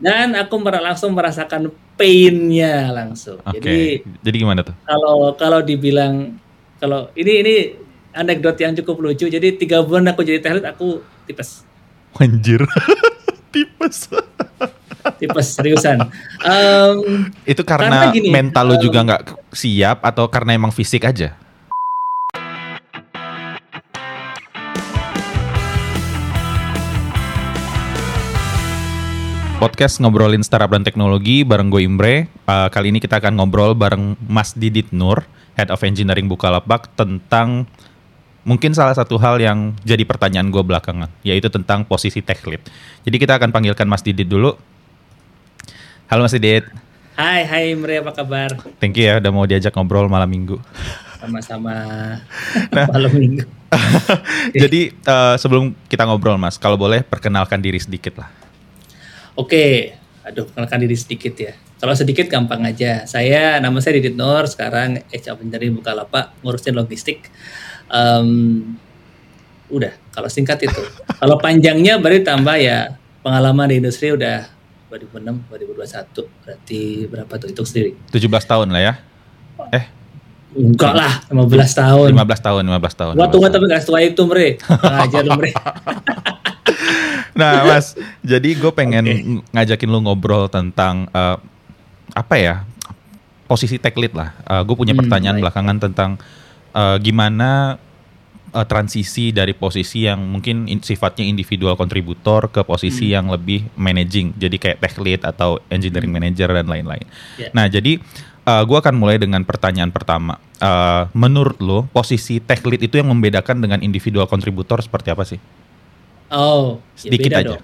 dan aku mer langsung merasakan painnya langsung. Oke. Jadi Jadi gimana tuh? kalau kalau dibilang kalau ini ini anekdot yang cukup lucu. Jadi tiga bulan aku jadi lead aku tipes, Anjir. Tipes. tipes seriusan. Em, Itu karena, Karena gini, mental lu um, juga nggak siap atau karena emang fisik aja? Podcast ngobrolin startup dan teknologi bareng gue Imre. Uh, kali ini kita akan ngobrol bareng Mas Didit Nur, Head of Engineering Bukalapak tentang mungkin salah satu hal yang jadi pertanyaan gue belakangan, yaitu tentang posisi tech lead. Jadi kita akan panggilkan Mas Didit dulu. Halo Mas Didit. hai hai Mre apa kabar? Thank you ya udah mau diajak ngobrol malam minggu. Sama-sama Nah. malam minggu. Jadi eh, sebelum kita ngobrol mas, kalau boleh perkenalkan diri sedikit lah. Oke, aduh kenalkan diri sedikit ya. Kalau sedikit gampang aja. Saya nama saya Didit Nur, sekarang HR Engineering Bukalapak ngurusin logistik. Em, udah, kalau singkat itu. kalau panjangnya berarti tambah ya pengalaman di industri udah 2006, 2021. Berarti berapa tuh hitung sendiri? 17 tahun lah ya. Eh, Enggak lah, 15 tahun. 15 tahun, 15 tahun. Gua 15 tua tahun. tapi gak setua itu, Mre. Ngajar lu, Mre. Nah mas, jadi gue pengen ng- ngajakin lu ngobrol tentang eh, apa ya posisi tech lead lah. gue punya Hmm, pertanyaan baik. belakangan tentang eh, gimana eh, transisi dari posisi yang mungkin in- sifatnya individual kontributor ke posisi Hmm. yang lebih managing, jadi kayak tech lead atau engineering manager dan lain-lain. Ya. Nah jadi gue akan mulai dengan pertanyaan pertama. Eh, menurut lo posisi tech lead itu yang membedakan dengan individual kontributor seperti apa sih? Oh, ya Sedikit beda aja. dong.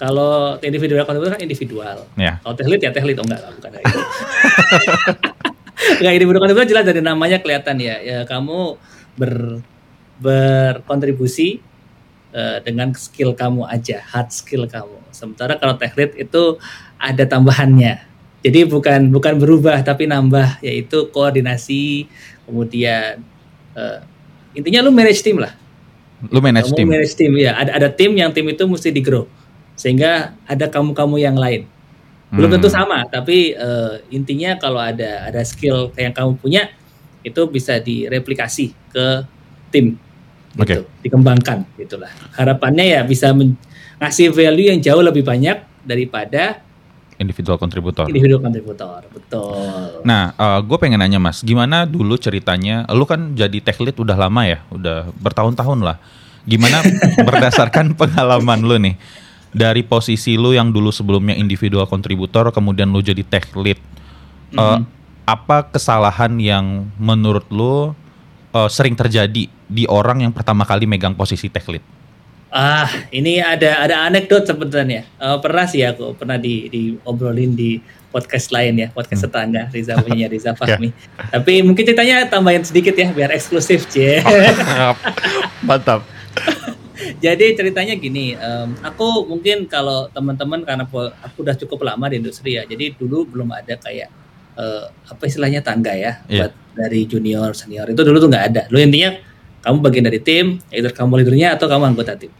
Kalau individual kontributor kan individual. Ya. Kalau teh lead ya teh lead, oh enggak, bukan itu. Enggak, individual kontributor jelas dari namanya kelihatan ya. Ya kamu ber berkontribusi eh, dengan skill kamu aja, hard skill kamu. Sementara kalau tech lead itu ada tambahannya. Jadi bukan bukan berubah tapi nambah yaitu koordinasi, kemudian eh, intinya lu manage tim lah. Lu manage kamu tim. manage tim ya. Ada ada tim yang tim itu mesti di grow sehingga ada kamu-kamu yang lain. Belum Hmm. tentu sama, tapi eh, intinya kalau ada ada skill yang kamu punya itu bisa direplikasi ke tim. Gitu, dikembangkan gitulah. Harapannya ya bisa ngasih value yang jauh lebih banyak daripada individual kontributor. individual kontributor. Betul. Nah, gue pengen nanya mas, gimana dulu ceritanya? Lu kan jadi tech lead udah lama ya, udah bertahun-tahun lah. Gimana berdasarkan pengalaman lu nih dari posisi lu yang dulu sebelumnya individual kontributor, kemudian lu jadi tech lead. eh, Mhm. apa kesalahan yang menurut lu eh, sering terjadi di orang yang pertama kali megang posisi tech lead? Ah, ini ada ada anekdot sebenarnya. Eh, pernah sih aku pernah di diobrolin di podcast lain ya, podcast tetangga Riza punya Riza Fahmi. Tapi mungkin ceritanya tambahin sedikit ya biar eksklusif, C. Mantap. Jadi ceritanya gini, em, aku mungkin kalau teman-teman karena aku udah cukup lama di industri ya. Jadi dulu belum ada kayak eh, apa istilahnya tangga ya Iya. buat dari junior senior itu dulu tuh nggak ada. Lu intinya kamu bagian dari tim, either kamu leadernya atau kamu anggota tim.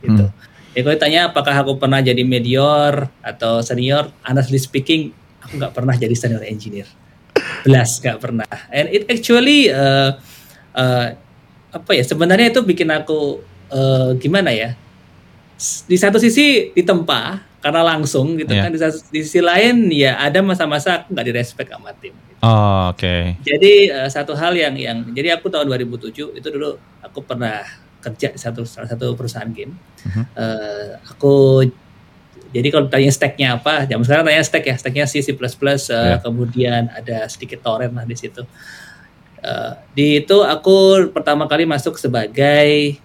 Gitu. Hmm. Ya kalau ditanya apakah aku pernah jadi medior atau senior, honestly speaking, aku nggak pernah jadi senior engineer. Belas nggak pernah. And it actually eh, eh, apa ya sebenarnya itu bikin aku eh, gimana ya? Di satu sisi ditempa karena langsung gitu Iya. kan. Di, satu- di sisi lain ya ada masa-masa aku nggak direspek sama tim. gitu. Oh, Oke. Jadi eh, satu hal yang yang jadi aku tahun 2007 itu dulu aku pernah kerja di satu salah satu perusahaan game. Mhm. Eh, aku jadi kalau tanya stacknya apa, jam sekarang tanya stack ya, stacknya C, C++, eh, Ya. kemudian ada sedikit torrent lah di situ. Eh, di itu aku pertama kali masuk sebagai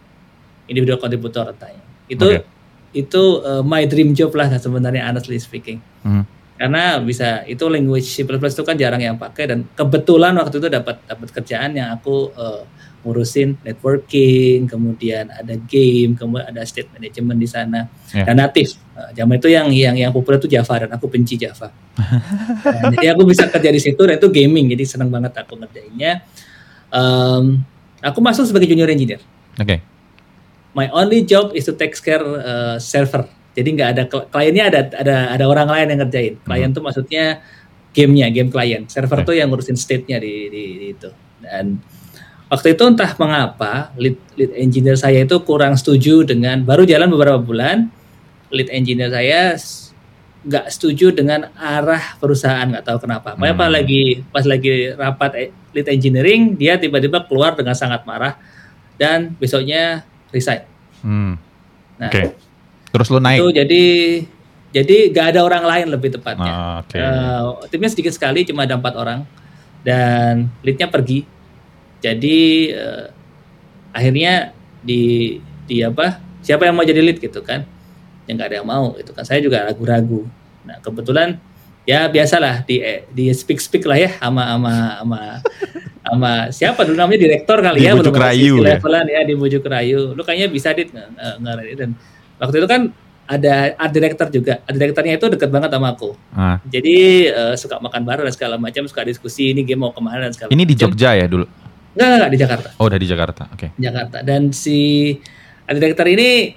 individual contributor tanya. Itu Oke. itu eh, my dream job lah sebenarnya honestly speaking Mhm. karena bisa itu language C++ itu kan jarang yang pakai dan kebetulan waktu itu dapat dapat kerjaan yang aku eh, ngurusin networking kemudian ada game kemudian ada state management di sana Ya. dan natif Eh, zaman itu yang yang yang populer itu Java dan aku benci Java Nah, jadi aku bisa kerja di situ dan itu gaming jadi senang banget aku ngerjainnya Em, aku masuk sebagai junior engineer Oke. My only job is to take care uh, server Jadi nggak ada kliennya ada ada ada orang lain yang ngerjain. Klien tuh maksudnya gamenya, game klien. Server Oke. tuh yang ngurusin state-nya di, di, di itu. Dan waktu itu entah mengapa lead, lead engineer saya itu kurang setuju dengan baru jalan beberapa bulan lead engineer saya nggak setuju dengan arah perusahaan nggak tahu kenapa. Makanya pas Hmm. lagi pas lagi rapat e- lead engineering dia tiba-tiba keluar dengan sangat marah dan besoknya resign. Hmm. Nah Oke. Terus lu naik. itu jadi jadi nggak ada orang lain lebih tepatnya. Ah, Oke. Eh, timnya sedikit sekali, cuma ada empat orang dan leadnya pergi. Jadi eh, akhirnya di di apa? Siapa yang mau jadi lead gitu kan? Yang nggak ada yang mau gitu kan. Saya juga ragu-ragu. Nah kebetulan ya biasalah di di speak speak lah ya sama sama sama sama siapa dulu namanya direktor kali Di ya bujuk rayu ya. levelan ya di bujuk rayu lu kayaknya bisa dit nge- dan waktu itu kan ada art director juga art directornya itu deket banget sama aku Ah. jadi eh, suka makan bareng dan segala macam, suka diskusi ini game mau ke mana dan segala Ini di macam. Jogja ya dulu. Enggak, enggak, enggak, di Jakarta. Oh, udah di Jakarta. Oke. Jakarta. Dan si art director ini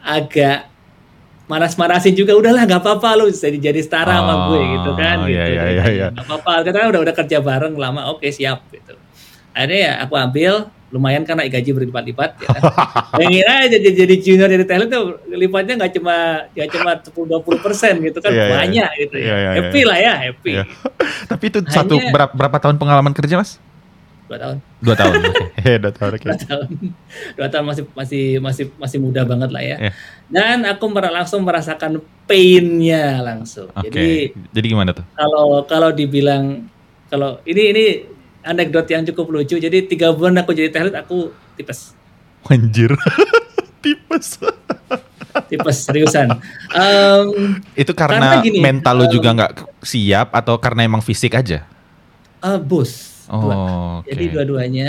agak manas-manasin juga udahlah nggak apa-apa lu jadi jadi setara sama gue gitu kan Oh, gitu. iya, iya, iya, iya. nggak apa-apa karena udah udah kerja bareng lama oke siap gitu akhirnya ya aku ambil lumayan kan naik gaji berlipat-lipat ya kan. yang kira jadi jadi junior jadi talent tuh lipatnya nggak cuma nggak cuma 10 20 persen gitu kan Iya, iya, banyak gitu ya Iya, iya, happy iya. lah ya happy Iya. Tapi itu Hanya- satu berapa, berapa tahun pengalaman kerja, Mas? Dua tahun Dua tahun. Eh, Dua tahun. Oke. dua tahun dua tahun masih masih masih masih muda banget lah ya Iya. dan aku mer- langsung merasakan painnya langsung Oke. jadi Jadi gimana tuh? kalau kalau dibilang kalau ini ini anekdot yang cukup lucu jadi tiga bulan aku jadi talent aku tipes Anjir. Tipes. tipes seriusan Em, Itu Karena karena, gini, mental um, juga nggak siap atau karena emang fisik aja? eh, bos dua. Oh, oke. jadi dua-duanya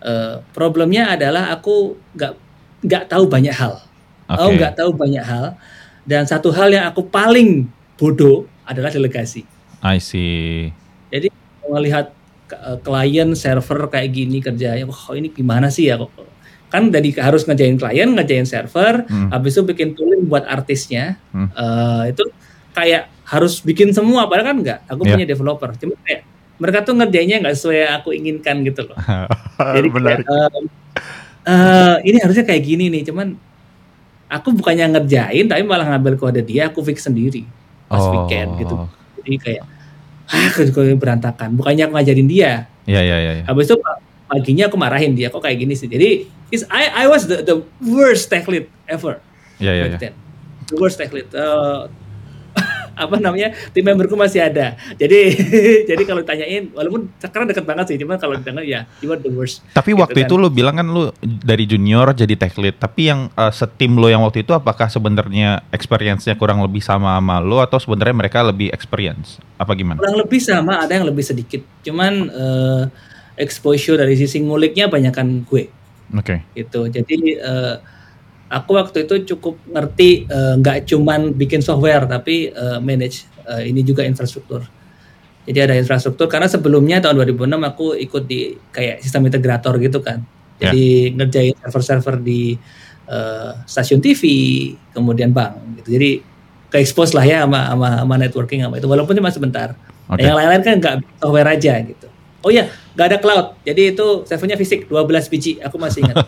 eh, problemnya adalah aku nggak nggak tahu banyak hal aku Oke. nggak tahu banyak hal dan satu hal yang aku paling bodoh adalah delegasi I see. melihat eh, klien server kayak gini kerjanya wah ini gimana sih ya kok kan dari harus ngerjain klien ngerjain server Hmm. habis itu bikin tooling buat artisnya Hmm. Eh, itu kayak harus bikin semua padahal kan enggak aku Iya. punya developer cuma kayak mereka tuh ngerjainnya nggak sesuai yang aku inginkan gitu loh jadi Menarik. kayak, em, eh, ini harusnya kayak gini nih cuman aku bukannya ngerjain tapi malah ngambil kode dia aku fix sendiri pas Oh. weekend gitu jadi kayak ah kode berantakan bukannya aku ngajarin dia Iya, iya, iya. iya. habis itu pa- paginya aku marahin dia kok kayak gini sih jadi is I I was the the worst tech lead ever Iya, iya, iya. the worst tech lead Eh, apa namanya tim memberku masih ada jadi jadi kalau ditanyain walaupun sekarang deket banget sih cuman kalau ditanya ya you are the worst Tapi Gitu waktu kan. itu lu bilang kan lu dari junior jadi tech lead. Tapi yang eh, setim lo yang waktu itu apakah sebenarnya experience-nya kurang lebih sama sama lo atau sebenarnya mereka lebih experience? Apa gimana? kurang lebih sama ada yang lebih sedikit cuman eh, exposure dari sisi nguliknya banyakan gue Oke. gitu jadi eh, aku waktu itu cukup ngerti eh, nggak cuman bikin software tapi eh, manage eh, ini juga infrastruktur. Jadi ada infrastruktur karena sebelumnya tahun 2006 aku ikut di kayak sistem integrator gitu kan. Jadi ngerjain server-server di eh, stasiun TV kemudian bank gitu. Jadi ke expose lah ya sama, sama, sama networking sama itu walaupun cuma sebentar. Oke. yang lain-lain kan nggak software aja gitu oh ya nggak ada cloud jadi itu servernya fisik 12 biji aku masih ingat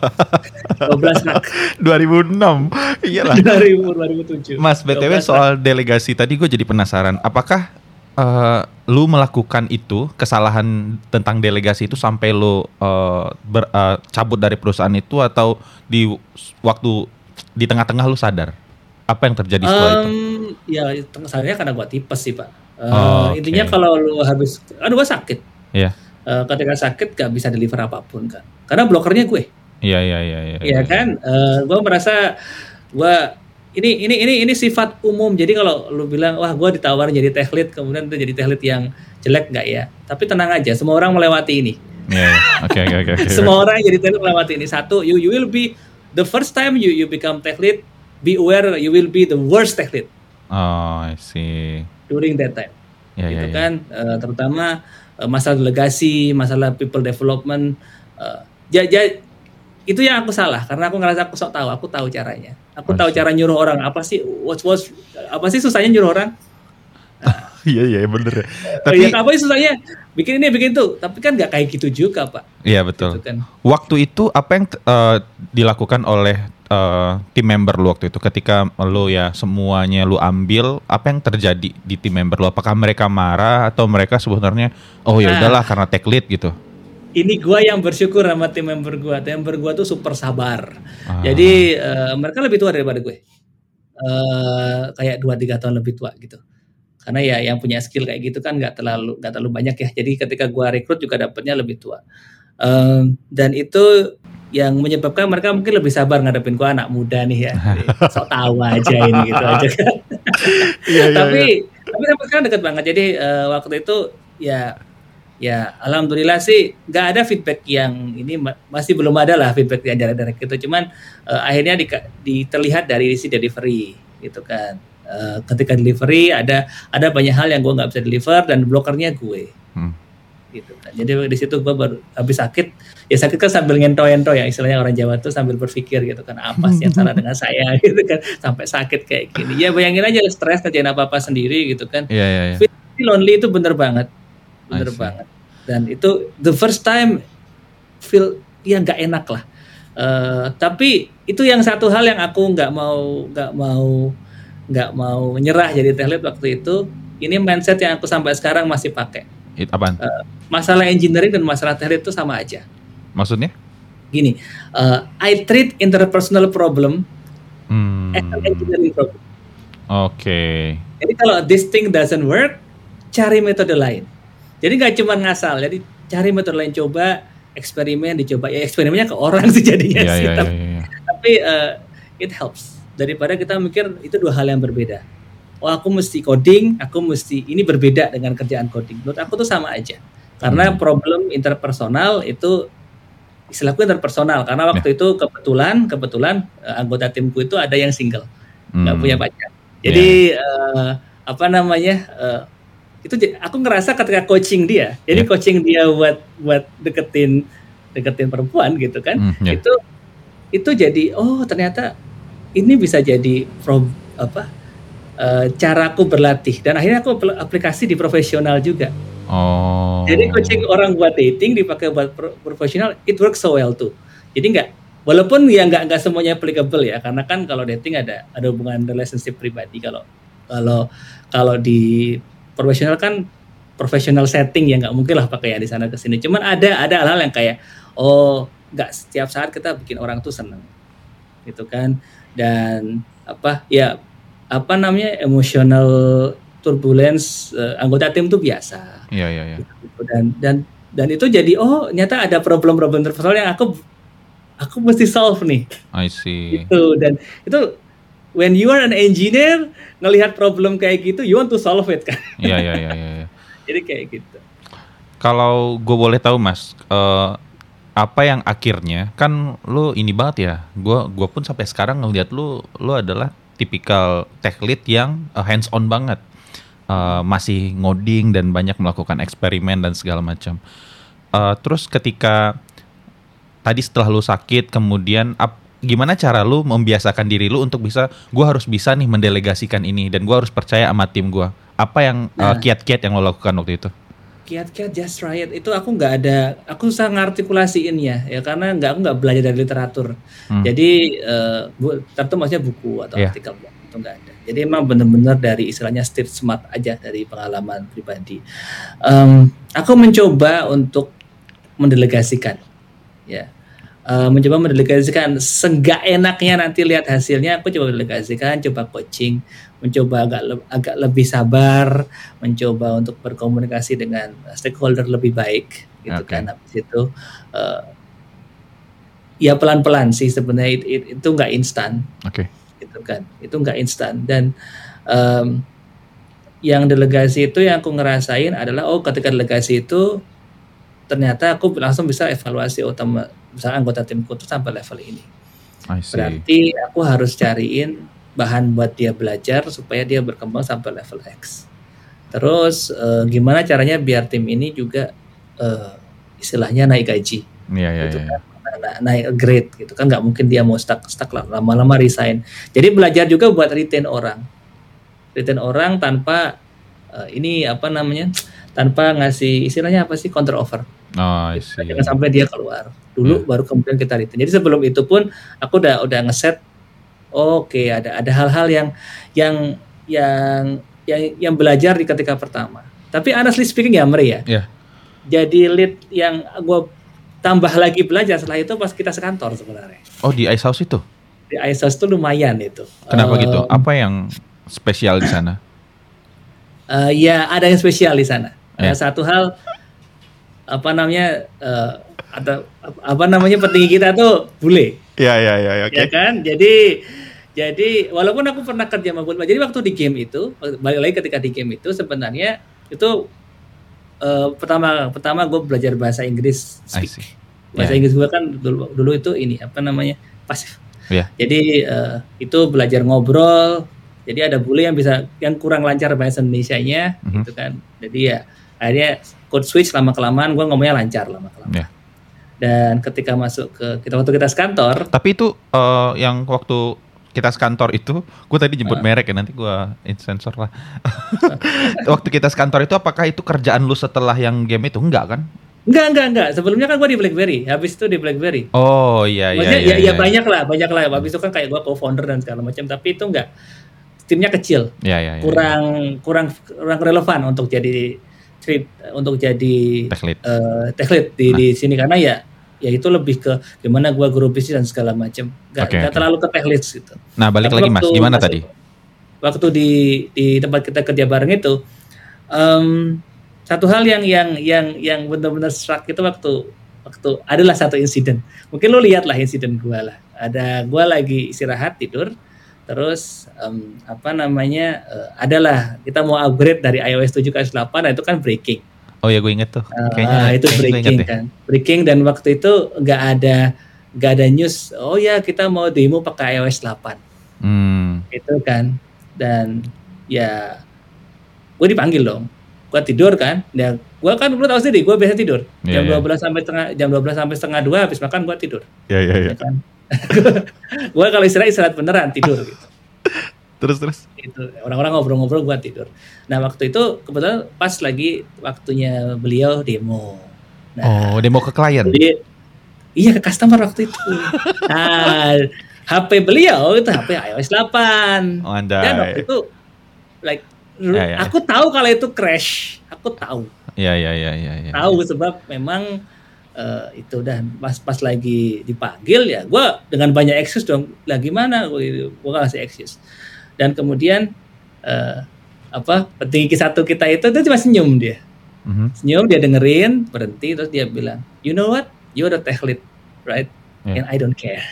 12 rak 2006. Iyalah. 2000 2007 Mas, BTW 12 rak. soal delegasi tadi gue jadi penasaran. Apakah eh, lu melakukan itu kesalahan tentang delegasi itu sampai lu eh, ber- eh, cabut dari perusahaan itu atau di waktu di tengah-tengah lu sadar apa yang terjadi setelah itu? Em, ya tengah salahnya karena gua tipes sih pak Eh, Oh, oke. intinya kalau lu habis aduh gua sakit Iya. Eh, ketika sakit gak bisa deliver apa pun kan karena blokernya gue Iya iya iya iya. Iya kan Eh, gua merasa gua ini ini ini ini sifat umum jadi kalau lu bilang wah gua ditawarin jadi tech lead kemudian itu jadi tech lead yang jelek nggak ya tapi tenang aja semua orang melewati ini Iya. iya. Oke oke oke. oke. semua orang jadi tech lead melewati ini satu you you will be the first time you you become tech lead be aware you will be the worst tech lead Oh, I see. during that time Ya ya gitu ya. kan Eh, terutama eh, masalah delegasi masalah people development eh, ja- ja- itu yang aku salah karena aku ngerasa aku sok tahu aku tahu caranya Aku tahu cara nyuruh orang. Apa sih what was apa sih susahnya nyuruh orang? Iya iya bener. Tapi ya, apa sih susahnya? Bikin ini bikin itu. Tapi kan nggak kayak gitu juga pak. Iya betul. Gitu kan. Waktu itu apa yang uh, dilakukan oleh uh, tim member lu waktu itu. Ketika lu ya semuanya lu ambil apa yang terjadi di tim member lu? Apakah mereka marah atau mereka sebenarnya oh ya nah. udahlah nah, karena tech lead gitu? Ini gua yang bersyukur sama tim member gua. Tim member gua tuh super sabar. Ah. jadi uh, mereka lebih tua daripada gue. Uh, kayak dua tiga tahun lebih tua gitu. Karena ya yang punya skill kayak gitu kan nggak terlalu nggak terlalu banyak ya. Jadi ketika gua rekrut juga dapatnya lebih tua. Um, dan itu yang menyebabkan mereka mungkin lebih sabar ngadepin gua anak muda nih ya? Sok tahu aja ini gitu aja. Kan yeah, yeah, tapi yeah. tapi sampai sekarang dekat banget. Jadi uh, waktu itu ya ya alhamdulillah sih nggak ada feedback yang ini masih belum ada lah feedback yang direct itu cuman uh, akhirnya di, di terlihat dari isi delivery gitu kan. Uh, ketika delivery ada ada banyak hal yang gue nggak bisa deliver dan blokernya gue. Hmm. Gitu. Kan jadi di situ gue baru habis sakit ya sakit kan sambil ngento-ento ya istilahnya orang Jawa tuh sambil berpikir gitu kan apa sih yang salah dengan saya gitu kan sampai sakit kayak gini. Ya bayangin aja stres kerjain apa apa sendiri gitu kan. Yeah, yeah, yeah. lonely itu bener banget bener banget. Dan itu the first time feel ya nggak enak lah. Uh, tapi itu yang satu hal yang aku nggak mau nggak mau nggak mau nyerah jadi teklit waktu itu. Ini mindset yang aku sampai sekarang masih pakai It, apaan? Uh, masalah engineering dan masalah teklit itu sama aja maksudnya gini uh, I treat interpersonal problem hmm. as an engineering problem oke okay. jadi kalau this thing doesn't work cari metode lain jadi nggak cuma ngasal jadi cari metode lain coba eksperimen dicoba ya eksperimennya ke orang sih jadinya yeah, sih yeah, tapi, yeah, yeah. tapi uh, it helps daripada kita mikir itu dua hal yang berbeda. Oh aku mesti coding, aku mesti ini berbeda dengan kerjaan coding. Menurut aku tuh sama aja. Karena hmm. problem interpersonal itu istilahku interpersonal karena waktu yeah. itu kebetulan kebetulan uh, anggota timku itu ada yang single nggak hmm. punya pacar jadi yeah. uh, apa namanya uh, itu aku ngerasa ketika coaching dia jadi yeah. coaching dia buat buat deketin deketin perempuan gitu kan mm, yeah. itu itu jadi oh ternyata ini bisa jadi pro, apa uh, caraku berlatih dan akhirnya aku aplikasi di profesional juga. Oh. Jadi coaching orang buat dating dipakai buat pro, profesional, it works so well tuh. Jadi nggak walaupun ya nggak nggak semuanya applicable ya karena kan kalau dating ada ada hubungan relationship pribadi kalau kalau kalau di profesional kan profesional setting ya nggak mungkin lah pakai yang di sana ke sini. Cuman ada ada hal-hal yang kayak oh nggak setiap saat kita bikin orang tuh seneng gitu kan dan apa ya apa namanya emosional turbulence uh, anggota tim itu biasa. Iya iya iya. Dan dan dan itu jadi oh nyata ada problem-problem terpersonal yang aku aku mesti solve nih. I see. Itu dan itu when you are an engineer ngelihat problem kayak gitu you want to solve it kan. Iya iya iya iya. iya. jadi kayak gitu. Kalau gue boleh tahu mas, uh, apa yang akhirnya kan lu ini banget ya gua gua pun sampai sekarang ngeliat lu lu adalah tipikal tech lead yang uh, hands on banget. Uh, masih ngoding dan banyak melakukan eksperimen dan segala macam. Uh, terus ketika tadi setelah lu sakit kemudian ap, gimana cara lu membiasakan diri lu untuk bisa gua harus bisa nih mendelegasikan ini dan gua harus percaya sama tim gua. Apa yang uh, kiat-kiat yang lo lakukan waktu itu kiat-kiat just right itu aku nggak ada aku susah ngartikulasiin ya ya karena nggak aku nggak belajar dari literatur. Hmm. jadi uh, bu, tentu maksudnya buku atau yeah. artikel itu nggak ada. Jadi emang benar-benar dari istilahnya street smart aja dari pengalaman pribadi. Um, aku mencoba untuk mendelegasikan ya. Uh, mencoba mendelegasikan senggak enaknya nanti lihat hasilnya aku coba mendelegasikan coba coaching mencoba agak le agak lebih sabar, mencoba untuk berkomunikasi dengan stakeholder lebih baik, gitu okay. kan. Habis itu uh, ya pelan-pelan sih sebenarnya it, it, itu nggak instan, okay. gitu kan. Itu nggak instan dan um, yang delegasi itu yang aku ngerasain adalah oh ketika delegasi itu ternyata aku langsung bisa evaluasi utama misalnya anggota timku itu sampai level ini. Berarti aku harus cariin bahan buat dia belajar supaya dia berkembang sampai level X. Terus uh, gimana caranya biar tim ini juga uh, istilahnya naik gaji. Iya iya. Gitu iya. kan? na- naik grade gitu kan nggak mungkin dia mau stuck stuck lama-lama resign jadi belajar juga buat retain orang retain orang tanpa eh, ini apa namanya tanpa ngasih istilahnya apa sih counter offer Oh, jangan sampai dia keluar dulu baru kemudian kita retain jadi sebelum itu pun aku udah udah ngeset oke ada ada hal-hal yang yang yang yang yang belajar di ketika pertama tapi honestly speaking ya Meri ya Iya. jadi lead yang gue tambah lagi belajar setelah itu pas kita sekantor sebenarnya Oh, di Ice House itu. di ISOS itu lumayan itu Kenapa Eh, gitu? Apa yang spesial di sana? eh, ya ada yang spesial di sana Ya. Eh, satu hal apa namanya eh, ada apa namanya petinggi kita tuh bule Iya, iya, iya, ya kan jadi jadi walaupun aku pernah kerja sama Bulma jadi waktu di game itu balik lagi ketika di game itu sebenarnya itu eh, pertama pertama gue belajar bahasa Inggris speak. bahasa Ya. Inggris gue kan dulu dulu itu ini apa namanya pasif Iya. jadi eh, itu belajar ngobrol jadi ada bule yang bisa yang kurang lancar bahasa Indonesia-nya Mhm. gitu kan jadi ya akhirnya code switch lama kelamaan gue ngomongnya lancar lama kelamaan Iya. dan ketika masuk ke kita waktu kita sekantor Tapi itu eh, yang waktu kita sekantor itu, gue tadi jemput Ah. merek ya nanti gue insensor lah. waktu kita sekantor itu, apakah itu kerjaan lu setelah yang game itu enggak kan? Enggak, enggak, enggak. Sebelumnya kan gue di BlackBerry. Habis itu di BlackBerry. Oh iya iya Maksudnya iya. ya, ya iya. banyak lah, banyak lah. Habis itu kan kayak gue co-founder dan segala macam. Tapi itu enggak. Timnya kecil. Iya iya. iya. Kurang kurang kurang relevan untuk jadi trip untuk jadi Tech lead. eh, tech lead di, Nah. di sini karena ya ya itu lebih ke gimana gua guru bisnis dan segala macam. Oke, enggak oke. terlalu ke lead gitu. Nah balik Tapi lagi mas, gimana tadi? Waktu di di tempat kita kerja bareng itu em, satu hal yang yang yang yang benar-benar struck itu waktu waktu adalah satu insiden. Mungkin lo lihat lah insiden gua lah. Ada gua lagi istirahat tidur, terus em, apa namanya eh, adalah kita mau upgrade dari iOS 7 ke iOS 8, nah itu kan breaking. Oh ya gue inget tuh. Ah, itu kayaknya gue breaking inget deh. kan. Breaking dan waktu itu nggak ada nggak ada news. Oh ya kita mau demo pakai iOS 8 Hmm. itu kan dan ya gue dipanggil dong gue tidur kan ya gue kan lu tahu sendiri gue biasa tidur Iya, jam iya. 12 sampai setengah jam 12 sampai setengah dua habis makan gue tidur Ya ya ya. ya kan gue kalau istirahat istirahat beneran tidur gitu Terus terus. itu orang-orang ngobrol-ngobrol gue tidur nah waktu itu kebetulan pas lagi waktunya beliau demo nah Oh demo ke klien. jadi iya ke customer waktu itu nah HP beliau itu HP iOS 8 Oh dan andai. waktu itu like Ya, ya. aku tahu kalau itu crash aku tahu Ya ya ya ya. ya. tahu sebab memang eh, itu udah pas pas lagi dipanggil ya gue dengan banyak excuse dong lah gimana gue kasih excuse dan kemudian eh, apa petinggi satu kita itu dia cuma senyum dia Mhm. senyum dia dengerin berhenti terus dia bilang you know what you're the tech lead right Ya. and I don't care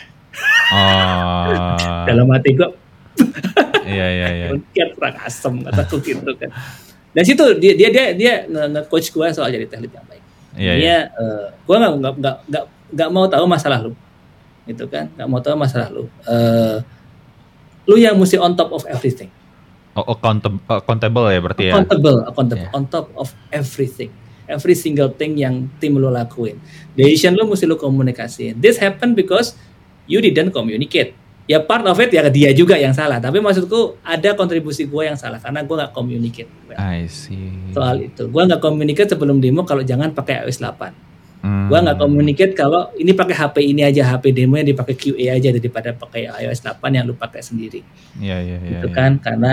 Oh. dalam hati gue Iya iya iya. Kiat kurang asem kataku gitu kan. Dan situ dia dia dia dia nge- nge-coach gue soal jadi tech lead yang baik. Iya iya. dia eh, gue nggak nggak nggak nggak mau tahu masalah lu, gitu kan? Nggak mau tahu masalah lu. Eh, lu yang mesti on top of everything, Oh, accountable, accountable ya berarti ya. accountable, accountable, Iya. on top of everything, every single thing yang tim lu lakuin. Decision lu mesti lu komunikasiin. This happen because you didn't communicate. Ya part of it ya dia juga yang salah. Tapi maksudku ada kontribusi gue yang salah karena gue nggak communicate I see. soal itu. Gue nggak communicate sebelum demo kalau jangan pakai iOS 8. Hmm. Gua nggak communicate kalau ini pakai HP ini aja, HP demo yang dipakai QA aja daripada pakai iOS 8 yang lu pakai sendiri. Iya iya iya. itu iya. kan karena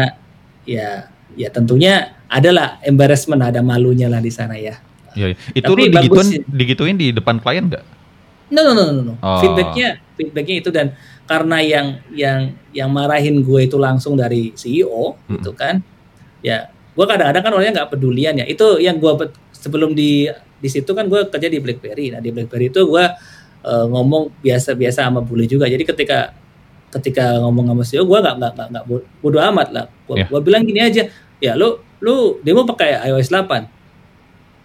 ya ya tentunya adalah embarrassment, ada malunya lah di sana ya. Iya, iya. Itu Tapi lu digituin, bagus digituin di depan klien nggak? No no no no no. Oh. Feedbacknya feedbacknya itu dan karena yang yang yang marahin gue itu langsung dari CEO Hmm. gitu kan. Ya, gue kadang-kadang kan orangnya nggak pedulian ya. Itu yang gue sebelum di di situ kan gue kerja di BlackBerry. Nah di BlackBerry itu gue eh, ngomong biasa-biasa sama bule juga. Jadi ketika ketika ngomong sama CEO gue nggak nggak nggak nggak bo- bodo amat lah. Gue Ya. bilang gini aja, ya lu lu demo pakai iOS 8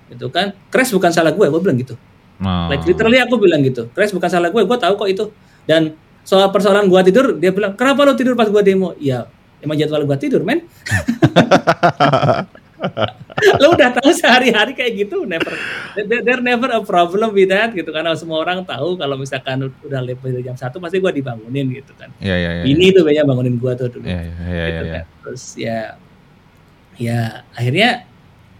gitu kan crash bukan salah gue gue bilang gitu Oh. Like literally aku bilang gitu. Crash bukan salah gue, gue tahu kok itu. Dan soal persoalan gua tidur, dia bilang, "Kenapa lo tidur pas gua demo?" Ya, emang jadwal gua tidur, men. lo udah tahu sehari-hari kayak gitu never there, there never a problem with that gitu karena semua orang tahu kalau misalkan udah lebih dari jam satu pasti gue dibangunin gitu kan Iya iya iya. ini tuh banyak bangunin gue tuh dulu Iya iya iya gitu iya. kan. terus ya ya akhirnya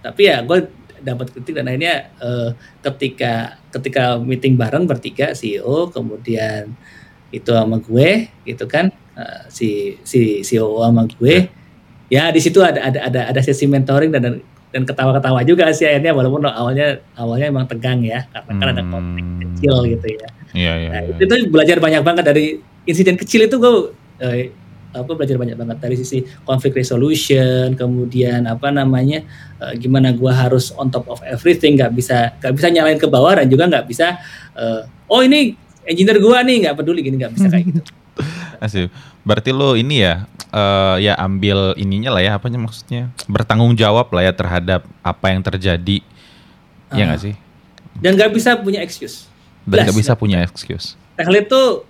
tapi ya gue dapat kritik dan akhirnya eh, ketika ketika meeting bareng bertiga CEO kemudian itu sama gue gitu kan eh, si si CEO sama gue ya di situ ada ada ada ada sesi mentoring dan dan ketawa-ketawa juga sih akhirnya walaupun awalnya awalnya emang tegang ya karena kan ada konflik Hmm. kecil gitu ya Iya iya. Nah, iya. itu tuh belajar banyak banget dari insiden kecil itu gue eh, apa belajar banyak banget dari sisi conflict resolution, kemudian apa namanya eh, gimana gue harus on top of everything, nggak bisa nggak bisa nyalain ke bawah dan juga nggak bisa eh, oh ini engineer gue nih nggak peduli gini nggak bisa kayak gitu. Asik. Berarti lo ini ya eh, ya ambil ininya lah ya apanya maksudnya bertanggung jawab lah ya terhadap apa yang terjadi. Iya Ah. nggak sih? Dan nggak bisa punya excuse. Dan nggak bisa punya excuse. Teklit tuh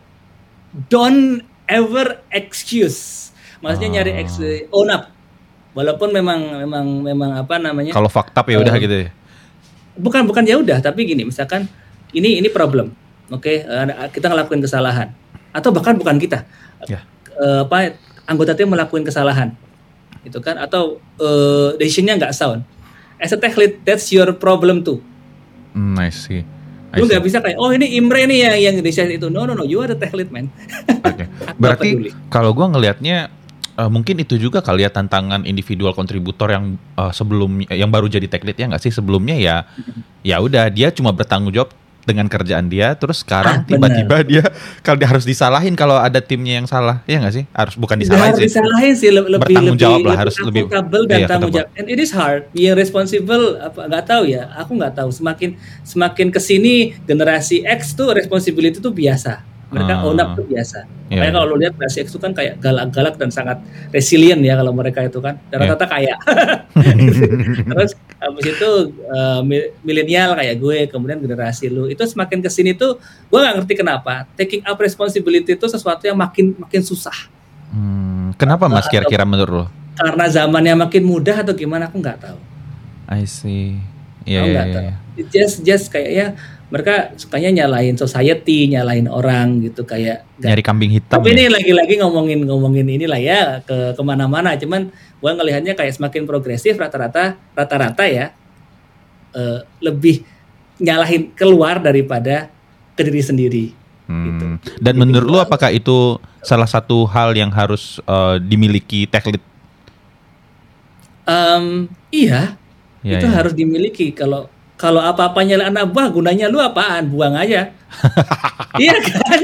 don't ever excuse. Maksudnya Ah. nyari excuse, own up. Walaupun memang memang memang apa namanya? Kalau fakta ya udah Eh, gitu ya. bukan bukan ya udah tapi gini misalkan ini ini problem oke eh, kita ngelakuin kesalahan atau bahkan bukan kita Ya. Eh, apa anggota tim melakukan kesalahan. Gitu kan? Atau eh, decisionnya nggak sound. As a tech lead that's your problem too. Hmm, I see. I lu nggak bisa kayak oh ini Imre nih yang yang decision itu. No no no you are the tech lead man. Oke. Aku Berarti kalau gua ngelihatnya eh, mungkin itu juga kali ya tantangan individual kontributor yang eh, sebelum yang baru jadi tech lead ya nggak sih? Sebelumnya ya ya udah dia cuma bertanggung jawab dengan kerjaan dia terus sekarang Ah, tiba-tiba dia kalau dia harus disalahin kalau ada timnya yang salah ya nggak sih? Harus bukan disalahin harus sih. disalahin sih le- lebih Bertanggung lebih jawab lah, harus lebih- accountable dan iya, tanggung jawab. And it is hard. Being responsible apa nggak tahu ya. Aku nggak tahu. Semakin semakin ke sini generasi X tuh responsibility tuh biasa mereka Ah. own up tuh biasa Iya, Makanya iya. kalau lu lihat generasi X tuh kan kayak galak-galak dan sangat resilient ya kalau mereka itu kan dan Iya. rata-rata kaya terus habis itu eh, mi- milenial kayak gue kemudian generasi lu itu semakin ke sini tuh gue nggak ngerti kenapa taking up responsibility itu sesuatu yang makin makin susah Hmm, kenapa mas Atau- kira-kira menurut lo karena zamannya makin mudah atau gimana aku nggak tahu. I see iya Aku iya iya. It Just just kayaknya mereka sukanya nyalain society, nyalain orang gitu kayak. nyari kambing hitam Tapi ya? ini lagi-lagi ngomongin ngomongin inilah ya ke ke mana-mana. Cuman gua ngelihatnya kayak semakin progresif rata-rata rata-rata ya eh, lebih nyalahin keluar daripada ke diri sendiri. Hmm. gitu. Dan Jadi menurut lu apakah itu salah satu hal yang harus eh, dimiliki tech lead? Em, iya, Ya, itu ya. harus dimiliki kalau kalau apa-apanya anak buah gunanya lu apaan buang aja iya kan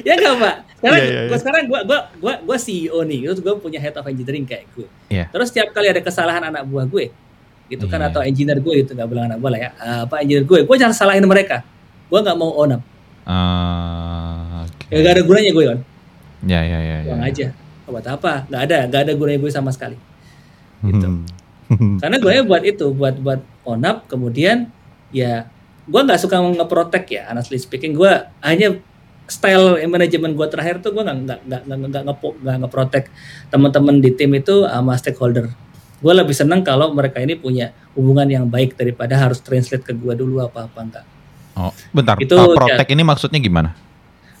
ya nggak pak sekarang Iya, iya, iya. gua sekarang gua gua gua gua CEO nih terus gua punya head of engineering kayak gue Iya. terus setiap kali ada kesalahan anak buah gue gitu kan Iya. atau engineer gue itu nggak bilang anak buah lah ya Eh, apa engineer gue gue jangan salahin mereka gue nggak mau own up Ah, oke. ya, gak ada gunanya gue kan Ya ya ya. ya. buang aja buat apa nggak ada nggak ada gunanya gue sama sekali gitu. Hmm. Karena gue buat itu buat buat on up kemudian ya gue nggak suka ngeprotek ya honestly speaking gue hanya style manajemen gue terakhir tuh gue nggak nggak nggak nggak nggak ngeprotek teman-teman di tim itu sama stakeholder gue lebih seneng kalau mereka ini punya hubungan yang baik daripada harus translate ke gue dulu apa apa enggak Oh, bentar. Itu protek ini maksudnya gimana?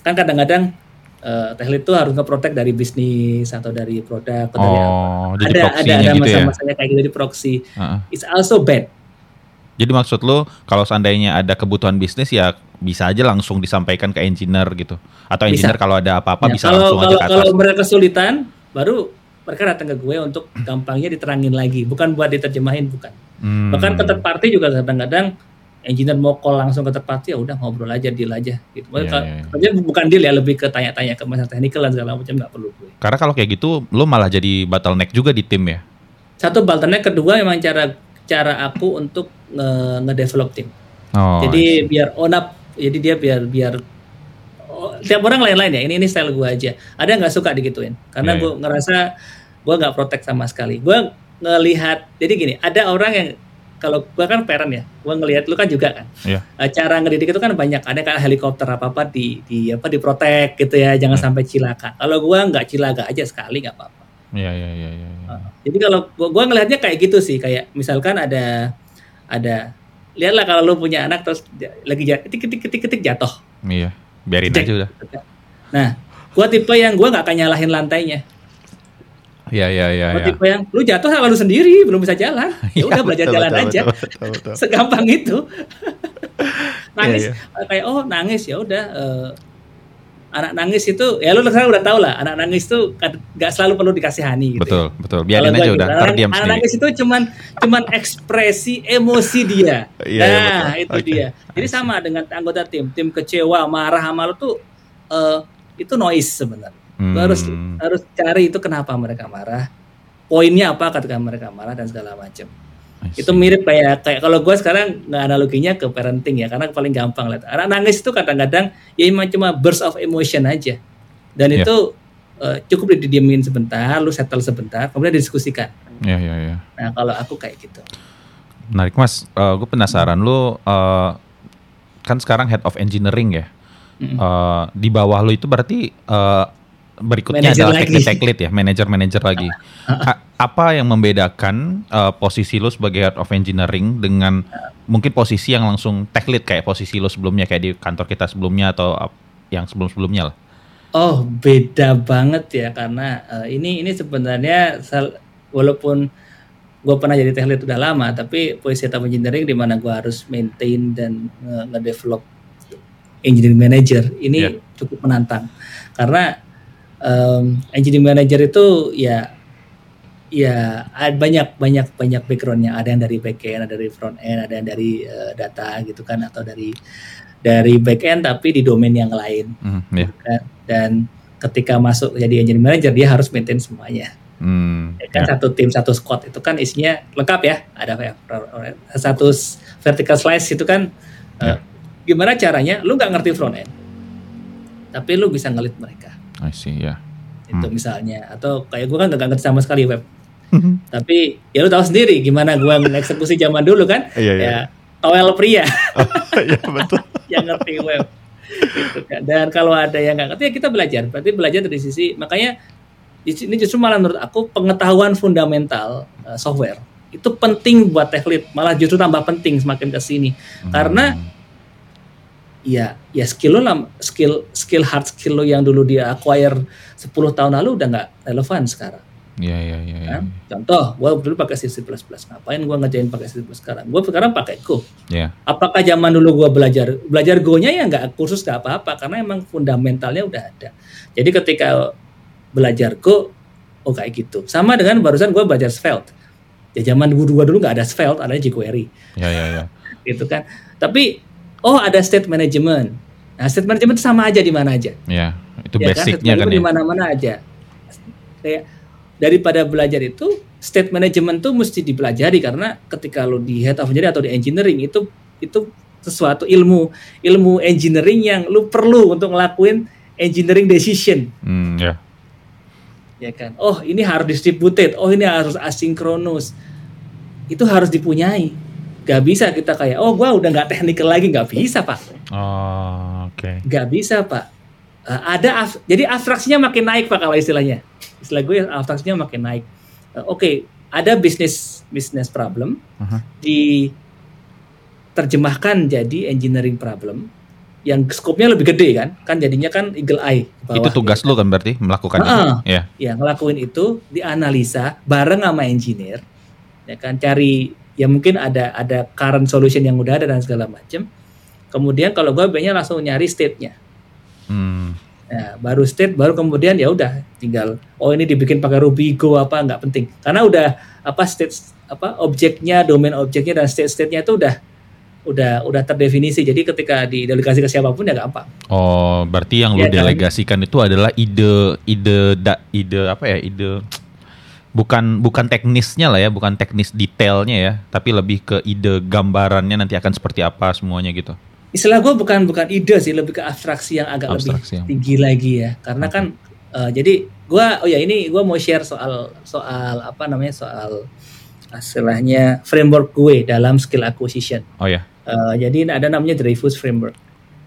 kan kadang-kadang eh tech lead tuh harus ngeprotek dari bisnis atau dari produk atau dari apa Oh, jadi ada ada ada gitu ya. masa-masanya kayak gitu di proxy Heeh. it's also bad Jadi maksud lu kalau seandainya ada kebutuhan bisnis ya bisa aja langsung disampaikan ke engineer gitu. Atau Bisa. engineer kalau ada apa-apa Ya, bisa kalau, langsung aja kalau, ke atas. kalau mereka kesulitan, baru mereka datang ke gue untuk gampangnya diterangin lagi, bukan buat diterjemahin, bukan. Hmm. Bahkan third party juga kadang-kadang engineer mau call langsung ke party, ya udah ngobrol aja, deal aja. Gitu. Iya, Maksudnya iya, iya. bukan deal ya, lebih ke tanya-tanya ke masalah teknikal dan segala macam nggak perlu gue. Karena kalau kayak gitu lu malah jadi bottleneck juga di tim ya. Satu bottleneck, kedua memang cara cara aku untuk nge- nge-develop tim. Oh. jadi biar on up, jadi dia biar biar oh, tiap orang lain-lain ya. Ini ini style gue aja. Ada nggak suka digituin, karena Iya, gue ngerasa gue nggak protek sama sekali. Gue ngelihat, jadi gini, ada orang yang kalau gue kan parent ya, gue ngelihat lu kan juga kan. Iya. Eh, Cara ngedidik itu kan banyak. Ada kan helikopter apa apa di di apa diprotek gitu ya, jangan Hmm. sampai cilaka. Kalau gue nggak cilaka aja sekali nggak apa-apa. Iya iya iya. iya. Uh, jadi kalau gua, gua ngelihatnya kayak gitu sih, kayak misalkan ada ada lihatlah kalau lu punya anak terus lagi ketik ketik ketik ketik jatuh. Iya, biarin Cek. aja udah. Nah, gua tipe yang gua nggak akan nyalahin lantainya. Iya iya iya. Iya. tipe yang lu jatuh sama lu sendiri belum bisa jalan. Ya udah Iya, belajar betul, jalan betul, aja. betul, betul, betul. Segampang itu. nangis Iya, kayak oh nangis ya udah eh, anak nangis itu ya lu sekarang udah tau lah anak nangis itu nggak selalu perlu dikasihani gitu. ya. Betul betul. Kalau Biarin gua aja gitu, udah. anak, Terdiam anak sendiri. nangis itu cuman cuman ekspresi emosi dia. Iya, iya, nah, betul. itu Oke. dia. Jadi sama dengan anggota tim, tim kecewa, marah sama lu tuh eh, itu noise sebenarnya. Lu harus Hmm. harus cari itu kenapa mereka marah. Poinnya apa ketika mereka marah dan segala macam. Itu mirip kayak kayak kalau gue sekarang nggak analoginya ke parenting ya karena paling gampang lihat. Anak nangis itu kadang-kadang ya cuma burst of emotion aja. Dan Iya. itu eh, cukup didiemin sebentar, lu settle sebentar, kemudian didiskusikan. Iya iya iya. Nah, kalau aku kayak gitu. Menarik mas. gue penasaran lu eh, kan sekarang head of engineering ya. Mm-mm. Eh, di bawah lu itu berarti eh, berikutnya Manager adalah lagi. tech tech lead ya, manager-manager lagi. A- apa yang membedakan eh, posisi lu sebagai head of engineering dengan mungkin posisi yang langsung tech lead kayak posisi lu sebelumnya kayak di kantor kita sebelumnya atau yang sebelum-sebelumnya lah? Oh, beda banget ya karena eh, ini ini sebenarnya walaupun gue pernah jadi tech lead udah lama, tapi posisi of engineering di mana gue harus maintain dan nge- nge-develop engineering manager ini Iya. cukup menantang karena em, engineering manager itu ya ya banyak banyak banyak backgroundnya ada yang dari back end ada dari front end ada yang dari eh, data gitu kan atau dari dari back end tapi di domain yang lain Hmm, ya. kan. dan ketika masuk jadi engineering manager dia harus maintain semuanya Hmm, Ya kan ya. satu tim satu squad itu kan isinya lengkap ya ada ya, satu vertical slice itu kan Ya. eh, gimana caranya lu nggak ngerti front end tapi lu bisa ngelit mereka I see, ya. itu Hmm. misalnya atau kayak gue kan nggak ngerti sama sekali web tapi ya lu tahu sendiri gimana gue mengeksekusi zaman dulu kan Iya, iya. ya towel pria Iya betul. yang ngerti web gitu kan. dan kalau ada yang nggak ngerti ya kita belajar berarti belajar dari sisi makanya di sini justru malah menurut aku pengetahuan fundamental uh, software itu penting buat tech lead malah justru tambah penting semakin ke sini Karena- Hmm, ya ya skill lo lam- skill skill hard skill lo yang dulu dia acquire 10 tahun lalu udah nggak relevan sekarang. Iya iya iya. kan? contoh gue dulu pakai C++ ngapain gue ngerjain pakai C++ sekarang? Gue sekarang pakai Go. Iya. apakah zaman dulu gua belajar belajar go-nya ya nggak kursus nggak apa-apa karena emang fundamentalnya udah ada. Jadi ketika belajar go oh kayak gitu. Sama dengan barusan gua belajar Svelte. Ya zaman dulu gua dulu nggak ada Svelte ada jQuery. Iya iya iya. gitu kan. Tapi oh ada state management. Nah state management itu sama aja di mana aja. Iya, itu ya basicnya kan, kan di ya. mana-mana aja. Kayak daripada belajar itu state management tuh mesti dipelajari karena ketika lo di head of engineering atau di engineering itu itu sesuatu ilmu ilmu engineering yang lu perlu untuk ngelakuin engineering decision. Hmm, ya. ya kan? Oh ini harus distributed. Oh ini harus asinkronus. Itu harus dipunyai gak bisa kita kayak oh gua udah nggak technical lagi nggak bisa pak Oh, oke. nggak bisa pak Eh, ada af- jadi abstraksinya makin naik pak kalau istilahnya istilah gue abstraksinya makin naik Eh, oke ada bisnis bisnis problem Aha. diterjemahkan jadi engineering problem yang skopnya lebih gede kan kan jadinya kan eagle eye bawah, Itu tugas lu kan berarti melakukan itu. Heeh. Ya. ya ngelakuin itu dianalisa bareng sama engineer ya kan cari ya mungkin ada ada current solution yang udah ada dan segala macam kemudian kalau gue biasanya langsung nyari state-nya Hmm. Nah, baru state baru kemudian ya udah tinggal oh ini dibikin pakai Ruby Go apa nggak penting karena udah apa state apa objeknya domain objeknya dan state state-nya itu udah udah udah terdefinisi jadi ketika didelegasi ke siapa pun ya gampang Oh, berarti yang lu Iya kan? delegasikan itu adalah ide ide da, ide apa ya? Ide bukan bukan teknisnya lah ya, bukan teknis detailnya ya, tapi lebih ke ide gambarannya nanti akan seperti apa semuanya gitu. istilah gue bukan bukan ide sih lebih ke abstraksi yang agak Abstraksi yang- lebih tinggi lagi ya karena kan eh, jadi gue oh ya ini gue mau share soal soal apa namanya soal istilahnya framework gue dalam skill acquisition Oh ya. Eh, jadi ada namanya Dreyfus framework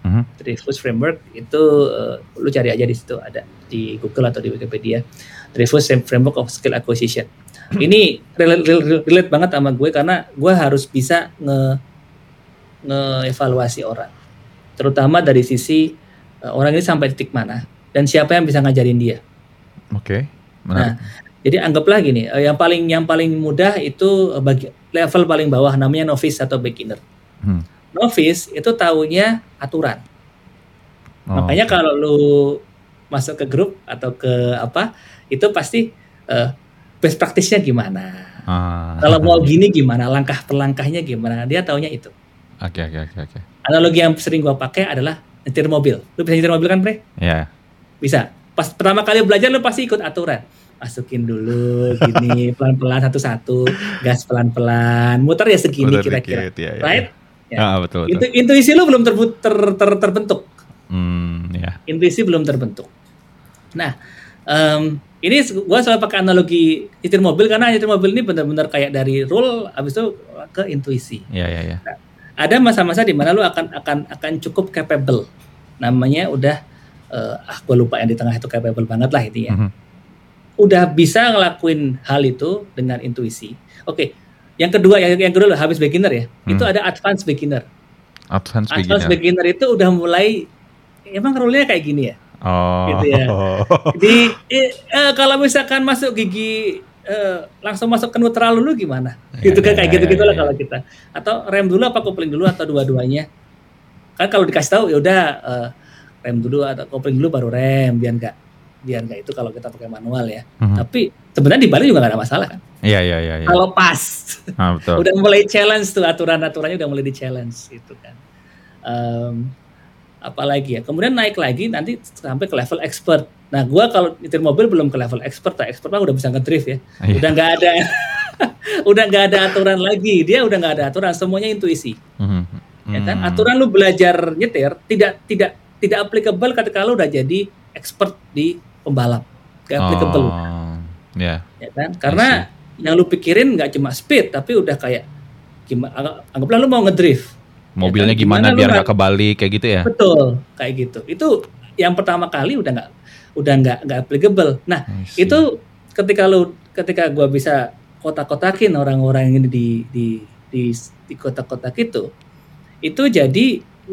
Mhm. Dreyfus framework itu eh, lu cari aja di situ ada di Google atau di Wikipedia Dreyfus Framework of Skill Acquisition. Ini relate, relate, relate banget sama gue karena gue harus bisa nge nge-evaluasi orang. Terutama dari sisi uh, orang ini sampai titik mana dan siapa yang bisa ngajarin dia. Oke. Okay. Nah, jadi anggaplah gini, uh, yang paling yang paling mudah itu uh, bagi level paling bawah namanya novice atau beginner. Hmm. Novice itu tahunya aturan. Oh. Makanya kalau lu masuk ke grup atau ke apa, itu pasti uh, best practice-nya gimana. Ah. Kalau mau gini gimana, langkah per langkahnya gimana, dia taunya itu. Oke okay, oke okay, oke okay, oke. Analogi yang sering gua pakai adalah nyetir mobil. Lu bisa nyetir mobil kan, Bre? Iya. Yeah. Bisa. Pas pertama kali belajar lu pasti ikut aturan. Masukin dulu gini pelan-pelan satu-satu, gas pelan-pelan, muter ya segini kira-kira. Ya, ya, right? Ya. Ah, betul, betul. Itu intuisi lu belum ter, ter, ter, terbentuk. Hmm, ya. Intuisi belum terbentuk. Nah, um, ini gue selalu pakai analogi nyetir mobil karena nyetir mobil ini benar-benar kayak dari rule habis itu ke intuisi. Iya iya iya. Nah, ada masa-masa di mana lu akan akan akan cukup capable. Namanya udah uh, ah gue lupa yang di tengah itu capable banget lah itu ya. Mm -hmm. Udah bisa ngelakuin hal itu dengan intuisi. Oke. Okay. Yang kedua yang yang kedua habis beginner ya. Hmm. Itu ada advance beginner. Advance, advance beginner. beginner itu udah mulai emang rule-nya kayak gini ya Oh. Gitu ya. Jadi eh, kalau misalkan masuk gigi eh, langsung masuk ke neutral dulu gimana? Ya, gitu kan ya, kayak gitu gitulah ya, kalau kita. Atau rem dulu apa kopling dulu atau dua-duanya? Kan kalau dikasih tahu ya udah eh, rem dulu atau kopling dulu baru rem biar enggak biar enggak itu kalau kita pakai manual ya. Mm-hmm. Tapi sebenarnya di Bali juga gak ada masalah kan? Iya iya iya. Ya. Kalau pas, ah, betul. udah mulai challenge tuh aturan-aturannya udah mulai di challenge gitu kan. Um, apalagi ya. Kemudian naik lagi nanti sampai ke level expert. Nah, gua kalau nyetir mobil belum ke level expert, lah. expert mah udah bisa ngedrift ya. Iya. Udah nggak ada udah nggak ada aturan lagi. Dia udah nggak ada aturan, semuanya intuisi. Mm-hmm. Ya kan? Hmm. Aturan lu belajar nyetir tidak tidak tidak applicable ketika lu udah jadi expert di pembalap. Gak applicable. Oh, yeah. Ya kan? Karena yang lu pikirin nggak cuma speed, tapi udah kayak gimana anggaplah lu mau ngedrift mobilnya ya kan? gimana, gimana biar nggak kebalik kayak gitu ya betul kayak gitu itu yang pertama kali udah nggak udah nggak nggak applicable nah itu ketika lu ketika gua bisa kotak-kotakin orang-orang ini di di di di kotak-kotak itu itu jadi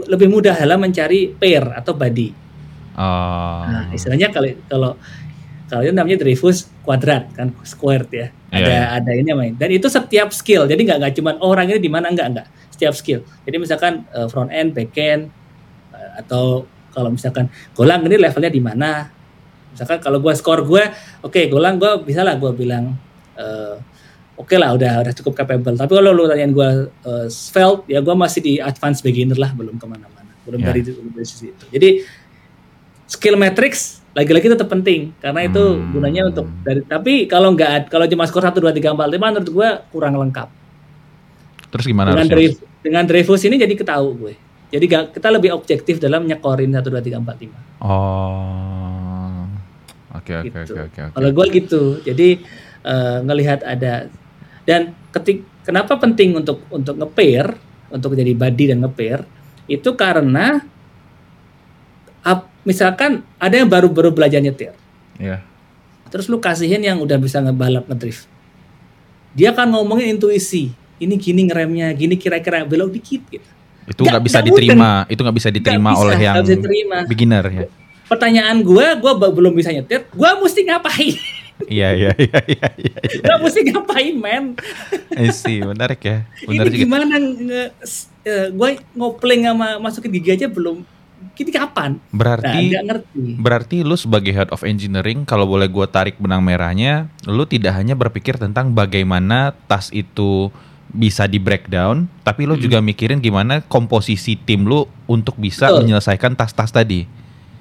lebih mudah dalam mencari pair atau body oh. nah istilahnya kalau kalau kalau itu namanya Dreyfus kuadrat kan squared ya ada yeah. ada ini main dan itu setiap skill jadi nggak nggak cuma oh, orang ini di mana enggak enggak setiap skill. Jadi misalkan uh, front end, back end uh, atau kalau misalkan golang ini levelnya di mana? Misalkan kalau gue skor gue, oke okay, golang gue bisa lah gue bilang uh, oke okay lah udah udah cukup capable. Tapi kalau lu tanyain gue uh, svelte, ya gue masih di advanced beginner lah, belum ke mana-mana, belum yeah. dari, dari sisi itu. Jadi skill matrix lagi-lagi tetap penting karena itu hmm. gunanya untuk dari tapi kalau nggak kalau cuma skor satu dua tiga empat lima menurut gue kurang lengkap. Terus gimana? Dengan dari dengan Dreyfus ini jadi ketahu gue. Jadi gak, kita lebih objektif dalam nyekorin 1, 2, 3, 4, 5. Oh. Oke, oke, gitu. oke, oke. Kalau gue gitu. Jadi uh, ngelihat ada dan ketik kenapa penting untuk untuk ngepair, untuk jadi body dan ngepair itu karena misalkan ada yang baru-baru belajar nyetir. Yeah. Terus lu kasihin yang udah bisa ngebalap ngedrift. Dia kan ngomongin intuisi ini gini ngeremnya, gini kira-kira belok dikit gitu. Itu nggak bisa diterima, itu nggak bisa diterima bisa, oleh yang beginner ya. Pertanyaan gue, gue belum bisa nyetir, gue mesti ngapain? Iya iya iya iya. iya. Gue mesti ngapain men? sih menarik ya. Benar ini juga. gimana nge, uh, gue ngopling sama masukin gigi aja belum Kini kapan? Berarti nah, ngerti. Berarti lu sebagai head of engineering kalau boleh gue tarik benang merahnya, lu tidak hanya berpikir tentang bagaimana tas itu bisa di breakdown, tapi lo hmm. juga mikirin gimana komposisi tim lo untuk bisa Betul. menyelesaikan tas-tas tadi.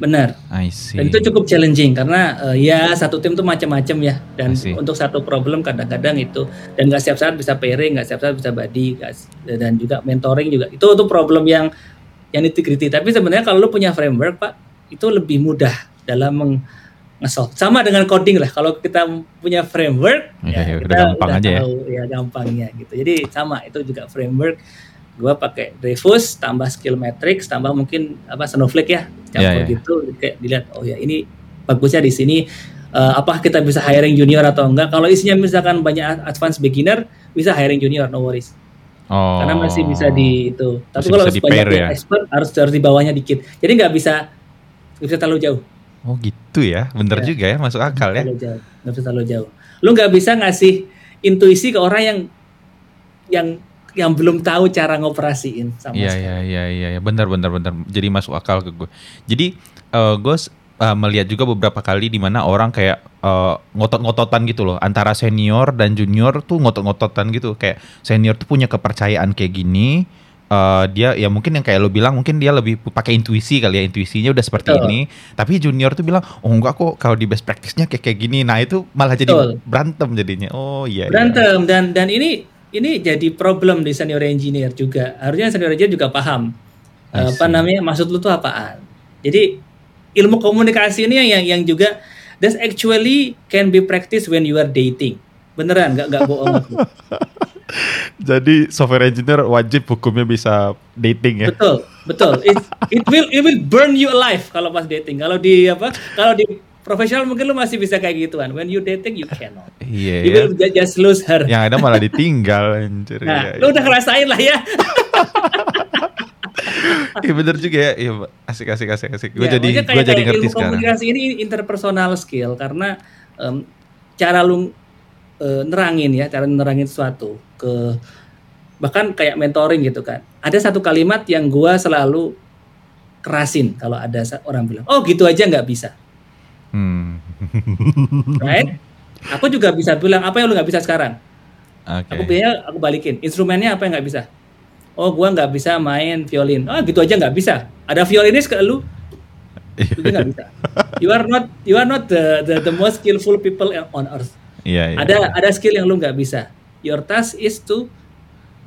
Benar. I see. Dan itu cukup challenging karena uh, ya satu tim tuh macam-macam ya dan untuk satu problem kadang-kadang itu dan nggak setiap saat bisa pairing, nggak setiap saat bisa body gak, dan juga mentoring juga itu tuh problem yang yang nitty Tapi sebenarnya kalau lo punya framework pak itu lebih mudah dalam meng. Sama dengan coding lah. Kalau kita punya framework, ya, ya kita gampang udah aja ya. tahu ya. ya gampangnya gitu. Jadi sama itu juga framework. Gua pakai Dreyfus tambah skill matrix tambah mungkin apa Snowflake ya campur ya, ya. gitu kayak dilihat oh ya ini bagusnya di sini uh, apakah kita bisa hiring junior atau enggak. Kalau isinya misalkan banyak advance beginner, bisa hiring junior, no worries. Oh. Karena masih bisa di itu. Tapi kalau banyak ya? expert harus harus di bawahnya dikit. Jadi nggak bisa nggak bisa terlalu jauh. Oh gitu ya, bener ya. juga ya, masuk akal ya. Jauh. Gak bisa terlalu jauh. Lu nggak bisa ngasih intuisi ke orang yang yang yang belum tahu cara ngoperasiin sama Iya iya iya iya ya. benar benar benar. Jadi masuk akal ke gue. Jadi uh, gue uh, melihat juga beberapa kali di mana orang kayak uh, ngotot-ngototan gitu loh antara senior dan junior tuh ngotot-ngototan gitu kayak senior tuh punya kepercayaan kayak gini uh, dia ya mungkin yang kayak lo bilang mungkin dia lebih pakai intuisi kali ya intuisinya udah seperti Betul. ini tapi junior tuh bilang oh enggak kok kalau di best practice-nya kayak kayak gini nah itu malah jadi Betul. berantem jadinya oh iya, iya. berantem iya. dan dan ini ini jadi problem di senior engineer juga. Harusnya senior engineer juga paham apa namanya maksud lu tuh apaan. Jadi ilmu komunikasi ini yang yang juga that's actually can be practiced when you are dating. Beneran, nggak nggak bohong aku. Jadi software engineer wajib hukumnya bisa dating ya. Betul, betul. It, it will it will burn you alive kalau pas dating. Kalau di apa? Kalau di profesional mungkin lu masih bisa kayak gituan. When you dating you cannot. Iya. Yeah, you will just lose her. Yang ada malah ditinggal anjir. Nah, ya, lu udah ngerasain lah ya. Iya bener juga ya. Iya asik asik asik asik. Gue ya, jadi gue jadi ngerti ilmu sekarang. Komunikasi ini interpersonal skill karena um, cara lu uh, nerangin ya, cara nerangin sesuatu ke bahkan kayak mentoring gitu kan. Ada satu kalimat yang gue selalu kerasin kalau ada orang bilang, oh gitu aja nggak bisa. Hmm. right? Aku juga bisa bilang apa yang lu nggak bisa sekarang. Okay. Aku bilang aku balikin. Instrumennya apa yang nggak bisa? Oh, gua nggak bisa main violin. Ah, gitu aja nggak bisa. Ada violinis ke lu? Itu nggak bisa. You are not you are not the the, the most skillful people on earth. Yeah, yeah, ada yeah. ada skill yang lu nggak bisa. Your task is to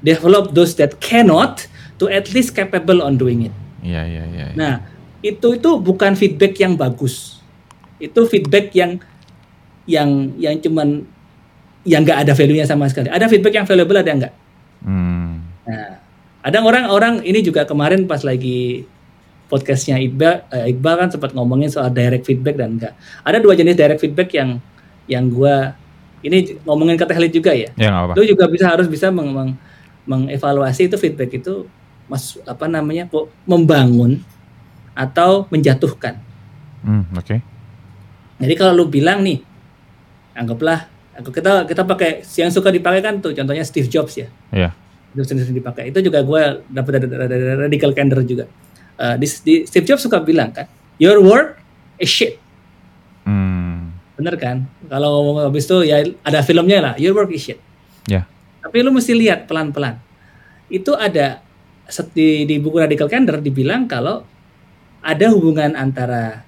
develop those that cannot to at least capable on doing it. Iya, yeah, iya, yeah, iya. Yeah, Nah, itu itu bukan feedback yang bagus itu feedback yang yang yang cuman yang nggak ada value-nya sama sekali. Ada feedback yang valuable ada enggak? Hmm. Ada orang-orang ini juga kemarin pas lagi podcastnya Iqbal, eh, Iqbal kan sempat ngomongin soal direct feedback dan enggak. Ada dua jenis direct feedback yang yang gua ini ngomongin ke teknik juga ya. Ya apa. Lu juga bisa harus bisa meng, meng, mengevaluasi itu feedback itu mas apa namanya membangun atau menjatuhkan. Hmm, oke. Okay. Jadi kalau lu bilang nih, anggaplah aku kita kita pakai yang suka dipakai kan tuh contohnya Steve Jobs ya. Iya. Itu sering dipakai. Itu juga gue dapat dari, radical candor juga. Uh, di, di, Steve Jobs suka bilang kan, your work is shit. Hmm. Bener kan? Kalau habis itu ya ada filmnya lah, your work is shit. Yeah. Tapi lu mesti lihat pelan-pelan. Itu ada di, di buku Radical Candor dibilang kalau ada hubungan antara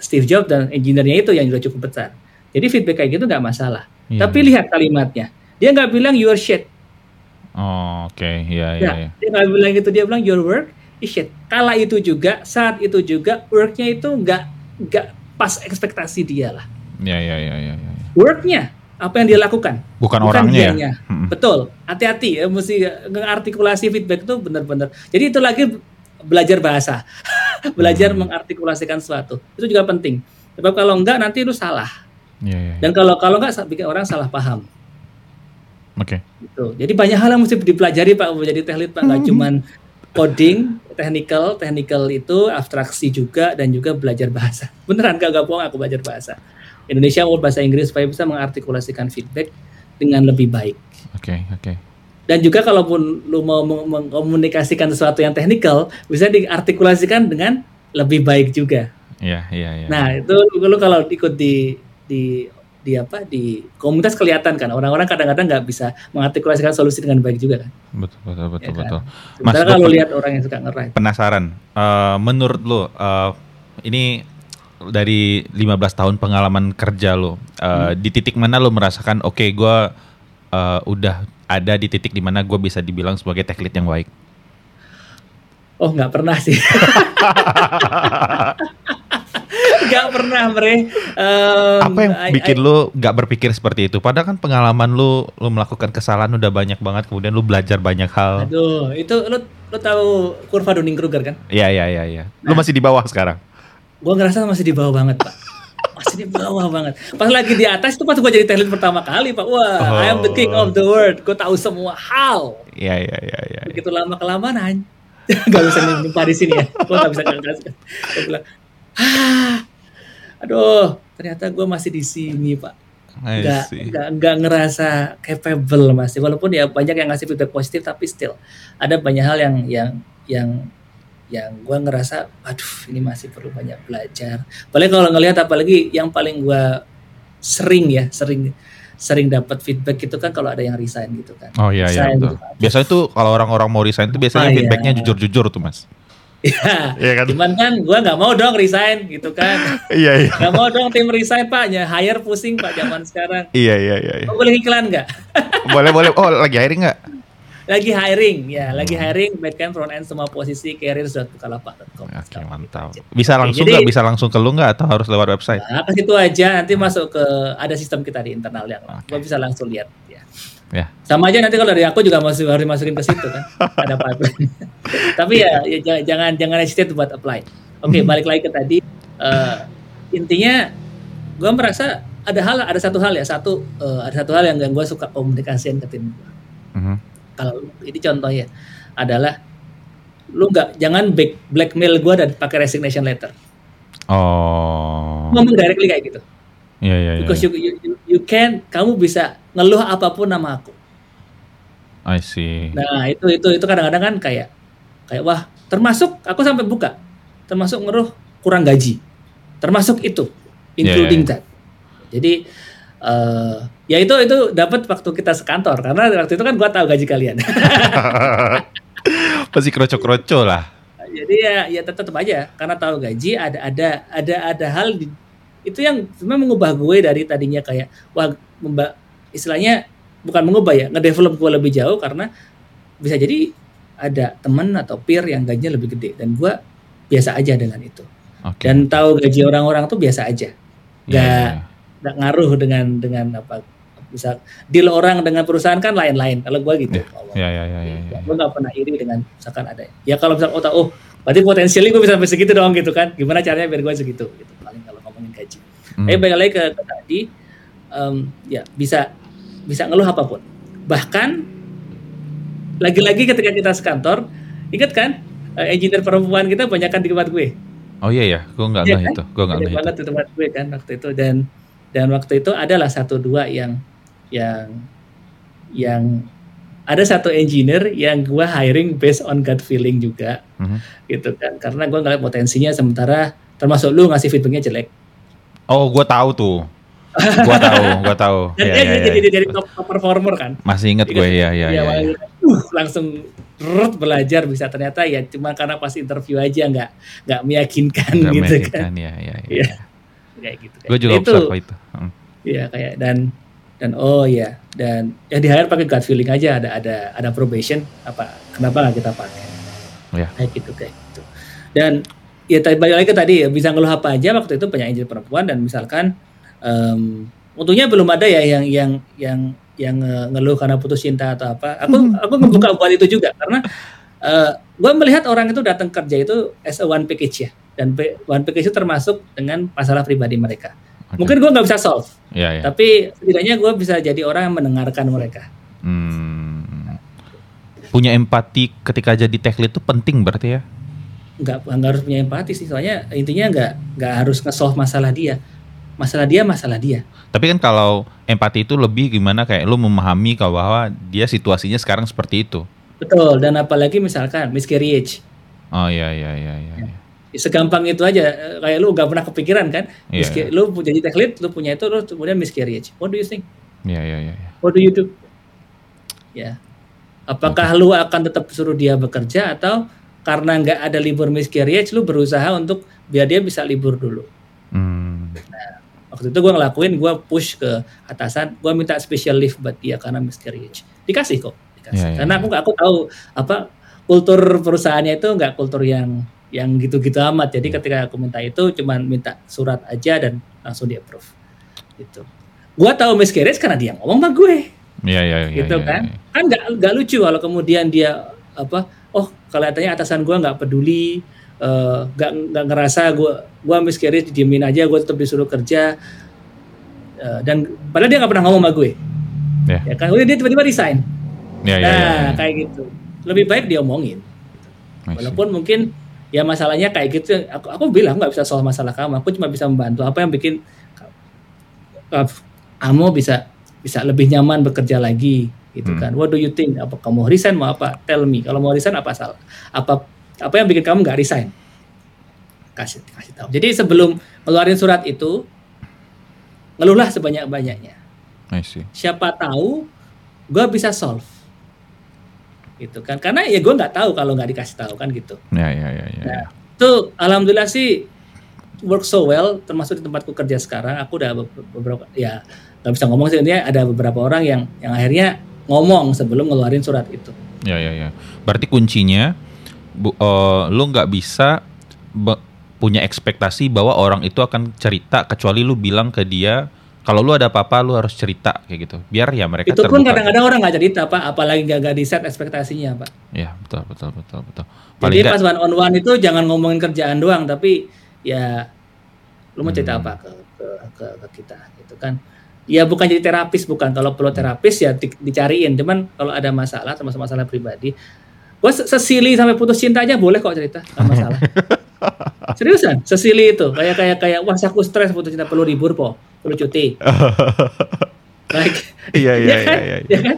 Steve Jobs dan engineer-nya itu yang juga cukup besar. Jadi feedback kayak gitu nggak masalah. Yeah. Tapi lihat kalimatnya. Dia nggak bilang your shit. Oh, oke. Okay. Iya, iya, ya, iya. Dia nggak bilang gitu, dia bilang your work is shit. Kala itu juga, saat itu juga worknya itu nggak nggak pas ekspektasi dia lah. Iya, iya, iya, iya. Ya. Worknya apa yang dia lakukan bukan, bukan orangnya ya? Hmm. betul hati-hati ya mesti ngartikulasi feedback itu benar-benar jadi itu lagi belajar bahasa belajar hmm. mengartikulasikan sesuatu itu juga penting sebab kalau enggak nanti lu salah yeah, yeah, yeah. dan kalau kalau enggak bikin orang salah paham oke okay. gitu jadi banyak hal yang mesti dipelajari pak menjadi teknik pak nggak hmm. cuman coding technical technical itu abstraksi juga dan juga belajar bahasa beneran gak gak bohong aku belajar bahasa Indonesia mau bahasa Inggris supaya bisa mengartikulasikan feedback dengan lebih baik oke okay, oke okay dan juga kalaupun lu mau mengkomunikasikan sesuatu yang teknikal bisa diartikulasikan dengan lebih baik juga. Iya, iya, iya. Nah, itu lu kalau ikut di di di apa di komunitas kelihatan kan orang-orang kadang-kadang nggak bisa mengartikulasikan solusi dengan baik juga kan. Betul betul betul ya kan? betul. Mas kalau lihat orang yang suka ngerai. Penasaran, uh, menurut lu uh, ini dari 15 tahun pengalaman kerja lo, uh, hmm. di titik mana lo merasakan oke okay, gue uh, udah ada di titik di mana gue bisa dibilang sebagai tech lead yang baik? Oh nggak pernah sih. Gak pernah bre. Um, Apa yang bikin I, lu gak berpikir seperti itu? Padahal kan pengalaman lu, lu melakukan kesalahan udah banyak banget. Kemudian lu belajar banyak hal. Aduh, itu lu lu tahu kurva Dunning Kruger kan? Iya iya iya. iya. Lu nah, masih di bawah sekarang? Gue ngerasa masih di bawah banget pak. masih di bawah banget. Pas lagi di atas itu pas gue jadi talent pertama kali pak. Wah, oh. I am the king of the world. Gue tahu semua hal. Iya iya iya. Ya, Begitu lama kelamaan gak bisa nyimpan di sini ya. Gue gak bisa ngangkat. Gue bilang, ah, aduh, ternyata gue masih di sini pak. Gak, gak, gak ngerasa capable masih. Walaupun ya banyak yang ngasih feedback positif, tapi still ada banyak hal yang yang yang yang gue ngerasa aduh ini masih perlu banyak belajar apalagi kalau ngelihat apalagi yang paling gue sering ya sering sering dapat feedback itu kan kalau ada yang resign gitu kan oh iya iya betul. Gitu biasanya tuh kalau orang-orang mau resign itu biasanya ah, feedbacknya jujur-jujur tuh mas Iya, ya kan? cuman kan gue nggak mau dong resign gitu kan. iya iya. Gak mau dong tim resign pak, ya hire pusing pak zaman sekarang. Iya iya iya. iya. boleh iklan nggak? boleh boleh. Oh lagi hiring nggak? lagi hiring ya lagi hiring backend front end semua posisi careers.bukalapak.com oke okay, mantap bisa langsung nggak bisa langsung ke lu nggak atau harus lewat website nah, ke situ aja nanti masuk ke ada sistem kita di internal yang okay. gua bisa langsung lihat ya Ya. Sama aja nanti kalau dari aku juga masih harus masukin ke situ kan. ada pipeline. Tapi ya, ya jangan jangan hesitate buat apply. Oke, okay, balik lagi ke tadi. Uh, intinya gue merasa ada hal ada satu hal ya satu uh, ada satu hal yang, yang gue suka komunikasiin ke tim gue. -huh kalau ini contohnya adalah lu nggak jangan back, blackmail gue dan pakai resignation letter. Oh. Ngomong directly kayak gitu. Iya iya. iya Because yeah. you, you you can kamu bisa ngeluh apa pun nama aku. I see. Nah itu itu itu kadang-kadang kan kayak kayak wah termasuk aku sampai buka termasuk ngeluh kurang gaji termasuk itu including yeah, that. Jadi uh, ya itu itu dapat waktu kita sekantor karena waktu itu kan gua tahu gaji kalian. Pasti kroco-kroco lah. Jadi ya ya tetap aja karena tahu gaji ada ada ada ada hal di, itu yang sebenarnya mengubah gue dari tadinya kayak wah memba, istilahnya bukan mengubah ya ngedevelop gue lebih jauh karena bisa jadi ada teman atau peer yang gajinya lebih gede dan gue biasa aja dengan itu. Okay. dan tahu gaji orang-orang tuh biasa aja. Iya, nggak yeah, yeah ngaruh dengan dengan apa bisa deal orang dengan perusahaan kan lain-lain kalau gue gitu. Ya, ya, ya, ya, ya, gue nggak pernah iri dengan misalkan ada. Ya kalau misal oh oh berarti potensialnya gue bisa sampai segitu dong gitu kan. Gimana caranya biar gue segitu gitu paling hmm. eh balik lagi ke, ke tadi um, ya bisa bisa ngeluh apa pun. Bahkan lagi-lagi ketika kita sekantor ingat kan uh, engineer perempuan kita banyak kan di tempat gue. Oh iya ya gue nggak ya, kan? itu gue nggak nggak banget di tempat gue kan waktu itu. Dan dan waktu itu adalah satu dua yang yang yang ada satu engineer yang gue hiring based on gut feeling juga. Mm-hmm. gitu kan. Karena gue ngeliat potensinya sementara termasuk lu ngasih feedbacknya jelek oh gue tahu tuh gue tahu gue tahu dan ya, dia ya, jadi ya. jadi top, top performer kan masih inget gue ya ya, ya, ya, ya. Uh, langsung rut belajar bisa ternyata ya cuma karena pas interview aja nggak nggak meyakinkan gak gitu meyakinkan, kan ya ya, ya. ya kayak gitu. Gue juga itu, itu. Hmm. Iya kayak dan dan oh ya dan ya di hire pakai gut feeling aja ada ada ada probation apa kenapa nggak kita pakai? Ya. Kayak gitu kayak gitu. Dan ya tadi balik lagi ke tadi ya bisa ngeluh apa aja waktu itu banyak engineer perempuan dan misalkan um, untungnya belum ada ya yang yang yang yang ngeluh karena putus cinta atau apa. Aku hmm. aku ngebuka buat itu juga karena uh, gue melihat orang itu datang kerja itu as a one package ya dan one package itu termasuk dengan masalah pribadi mereka. Okay. Mungkin gue nggak bisa solve, yeah, yeah. tapi setidaknya gue bisa jadi orang yang mendengarkan mereka. Hmm. Punya empati ketika jadi tech lead itu penting berarti ya? Nggak, nggak harus punya empati sih, soalnya intinya nggak nggak harus nge-solve masalah dia. Masalah dia, masalah dia. Tapi kan kalau empati itu lebih gimana kayak lu memahami kalau bahwa dia situasinya sekarang seperti itu. Betul, dan apalagi misalkan miscarriage. Oh iya iya iya iya. Ya segampang itu aja kayak lu gak pernah kepikiran kan yeah. Miski, lu jadi tech lead lu punya itu lu kemudian miscarriage what do you think ya yeah, ya yeah, ya yeah, what do you do ya apakah okay. lu akan tetap suruh dia bekerja atau karena nggak ada libur miscarriage lu berusaha untuk biar dia bisa libur dulu hmm. nah, waktu itu gue ngelakuin gue push ke atasan gue minta special leave buat dia karena miscarriage dikasih kok dikasih yeah, yeah, karena yeah. aku aku tahu apa kultur perusahaannya itu nggak kultur yang yang gitu-gitu amat. Jadi ketika aku minta itu cuman minta surat aja dan langsung di approve. Gitu. Gua tahu miscarriage karena dia ngomong sama gue. Iya iya iya. Gitu ya, kan. Ya. Kan nggak nggak lucu kalau kemudian dia apa? Oh, kelihatannya atasan gua nggak peduli. eh, nggak nggak ngerasa gue gue miscarriage didiemin aja gue tetap disuruh kerja Eh, dan padahal dia nggak pernah ngomong sama gue Ya. ya kan udah dia tiba-tiba resign Ya, ya, nah ya, ya. kayak gitu lebih baik dia omongin walaupun mungkin ya masalahnya kayak gitu aku aku bilang nggak bisa soal masalah kamu aku cuma bisa membantu apa yang bikin uh, kamu bisa bisa lebih nyaman bekerja lagi gitu Hmm. kan. What do you think? Apa kamu resign mau apa? Tell me. Kalau mau resign apa salah apa apa yang bikin kamu nggak resign? Kasih kasih tahu. Jadi sebelum ngeluarin surat itu ngeluhlah sebanyak banyaknya I see. siapa tahu gue bisa solve. Gitu kan. Karena ya gue nggak tahu kalau nggak dikasih tahu kan gitu. Ya, ya, ya, ya. Nah, itu alhamdulillah sih work so well termasuk di tempatku kerja sekarang. Aku udah be- beberapa ya nggak bisa ngomong sih. Intinya ada beberapa orang yang yang akhirnya ngomong sebelum ngeluarin surat itu Ya, ya, ya. Berarti kuncinya, bu, eh, lu nggak bisa be- punya ekspektasi bahwa orang itu akan cerita kecuali lu bilang ke dia kalau lu ada apa-apa lu harus cerita kayak gitu. Biar ya mereka itu pun kadang-kadang orang nggak cerita pak apalagi nggak nggak di set ekspektasinya pak Ya, betul, betul, betul, betul. jadi Paling nggak- pas one on one itu jangan ngomongin kerjaan doang tapi ya lu mau cerita Hmm. apa ke, ke ke ke kita gitu kan ya bukan jadi terapis bukan kalau perlu terapis ya di- dicariin cuman kalau ada masalah termasuk masalah pribadi gue sesili sampai putus cinta aja boleh kok cerita nggak masalah seriusan sesili itu kayak kayak kayak wah aku stres putus cinta perlu libur po perlu cuti like Iya, iya, ya kan? iya, iya. Ya kan?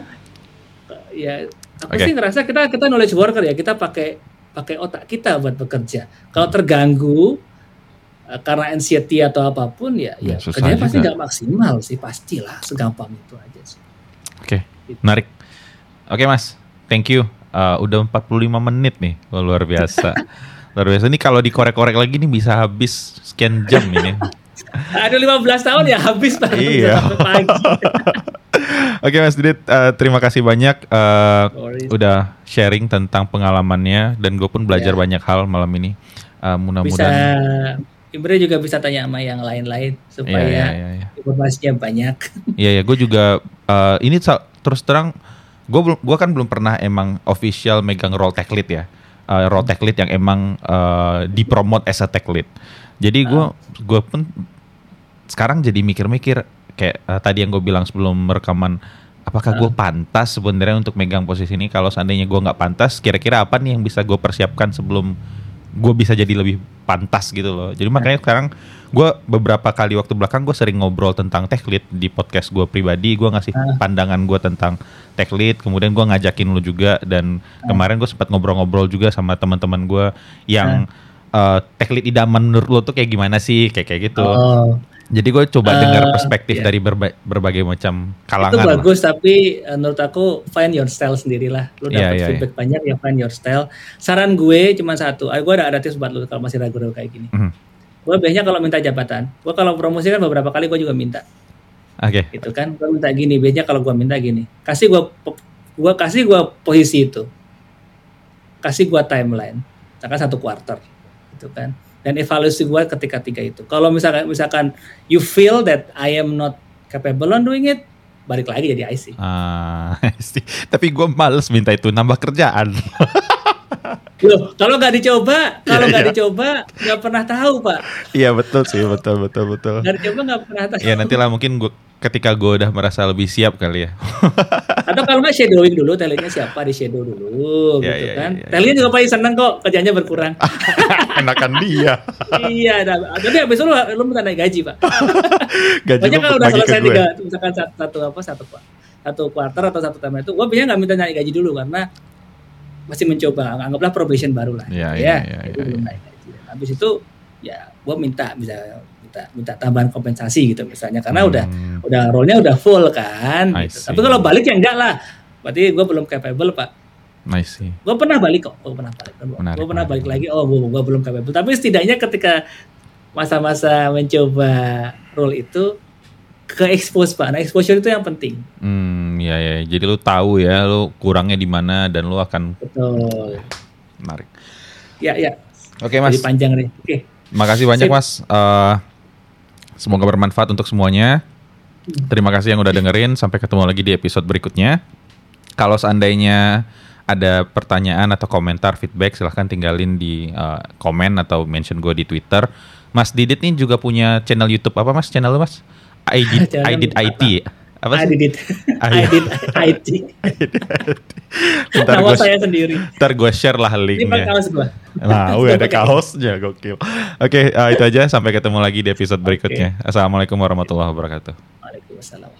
Ya, aku Oke. sih ngerasa kita kita knowledge worker ya, kita pakai pakai otak kita buat bekerja. Kalau terganggu karena anxiety atau apa pun ya, Ya, ya, kerjanya pasti nggak maksimal sih, pastilah segampang itu aja sih. Oke, menarik. Oke mas, thank you. Uh, udah 45 menit nih, Wah, luar biasa. luar biasa. Ini kalau dikorek-korek lagi nih bisa habis sekian jam ini. Aduh 15 tahun ya habis pak, Iya. Pagi. Oke Mas Didit, uh, terima kasih banyak uh, udah sharing tentang pengalamannya dan gue pun belajar Ya. banyak hal malam ini. Uh, bisa Imre juga bisa tanya sama yang lain-lain supaya iya, iya, iya. informasinya banyak. Iya ya, gue juga uh, ini terus terang gue belum gue kan belum pernah emang official megang role tech lead ya. Uh, role tech lead yang emang uh, dipromot as a tech lead. Jadi gue gue pun sekarang jadi mikir-mikir kayak uh, tadi yang gue bilang sebelum rekaman apakah gue pantas sebenarnya untuk megang posisi ini kalau seandainya gue nggak pantas kira-kira apa nih yang bisa gue persiapkan sebelum gue bisa jadi lebih pantas gitu loh. Jadi makanya sekarang gue beberapa kali waktu belakang gue sering ngobrol tentang tech lead di podcast gue pribadi. Gue ngasih pandangan gue tentang tech lead kemudian gue ngajakin lu juga dan kemarin gue sempat ngobrol-ngobrol juga sama teman-teman gue yang eh, tech lead idaman menurut lo tuh kayak gimana sih? Kayak kayak gitu. Oh, jadi gue coba Eh, dengar perspektif iya. dari berba- berbagai macam itu kalangan. lah. bagus tapi uh, menurut aku find your style sendirilah lu Iya, dapat iya, feedback banyak ya find your style saran gue cuma satu ah, gue ada ada tips buat lu kalau masih ragu-ragu kayak gini Mhm. gue biasanya kalau minta jabatan gue kalau promosi kan beberapa kali gue juga minta Oke. gitu kan gue minta gini biasanya kalau gue minta gini kasih gue gue kasih gue posisi itu kasih gue timeline misalkan satu quarter gitu kan dan evaluasi gue ketika tiga itu kalau misalkan misalkan you feel that I am not capable on doing it balik lagi jadi IC Ah, tapi gue males minta itu nambah kerjaan. Loh, kalau nggak dicoba, kalau Iya, nggak iya. dicoba, nggak pernah tahu, Pak. Iya betul sih, betul betul betul. Nggak dicoba nggak pernah tahu. Ya nantilah mungkin gue ketika gue udah merasa lebih siap kali ya. Kalau nggak shadowing dulu, talentnya siapa di shadow dulu, Iya, gitu iya, kan. iya, iya. Talentnya juga pasti seneng kok, kerjanya berkurang. Enakan dia. iya, tapi habis itu lu, lu minta naik gaji, Pak. Gaji Banyak kalau udah selesai tiga, misalkan satu, satu apa satu satu quarter atau satu term itu, gue biasanya nggak minta naik gaji dulu karena masih mencoba, anggaplah probation baru lah. Iya, Ya, iya, iya, itu iya, belum iya. naik gaji. Habis itu ya gue minta bisa minta minta tambahan kompensasi gitu misalnya karena udah Hmm, udah role-nya udah full kan. I gitu. Tapi kalau balik ya enggak lah. Berarti gue belum capable pak. sih. Gue pernah balik kok. Gue pernah balik. Gue pernah menarik. balik lagi. Oh gue gue belum capable. Tapi setidaknya ketika masa-masa mencoba role itu ke expose pak. Nah exposure itu yang penting. Hmm, ya ya. Jadi lu tahu ya, lu kurangnya di mana dan lu akan Betul. menarik. Ya ya. Oke mas, Jadi panjang nih. Oke. makasih banyak Sip. mas. Eh, semoga bermanfaat untuk semuanya. Terima kasih yang udah dengerin. Sampai ketemu lagi di episode berikutnya. Kalau seandainya ada pertanyaan atau komentar feedback silahkan tinggalin di uh, komen atau mention gue di Twitter. Mas Didit nih juga punya channel YouTube apa mas? Channel lu mas? I did, I did IT. Apa I sih? did it. I did IT. Ntar Nama gue saya sendiri. ntar gue share lah Ini linknya. kaos gua. Nah, wih, ada kaosnya gokil. Oke, uh, itu aja sampai ketemu lagi di episode berikutnya. Assalamualaikum warahmatullahi wabarakatuh. Waalaikumsalam.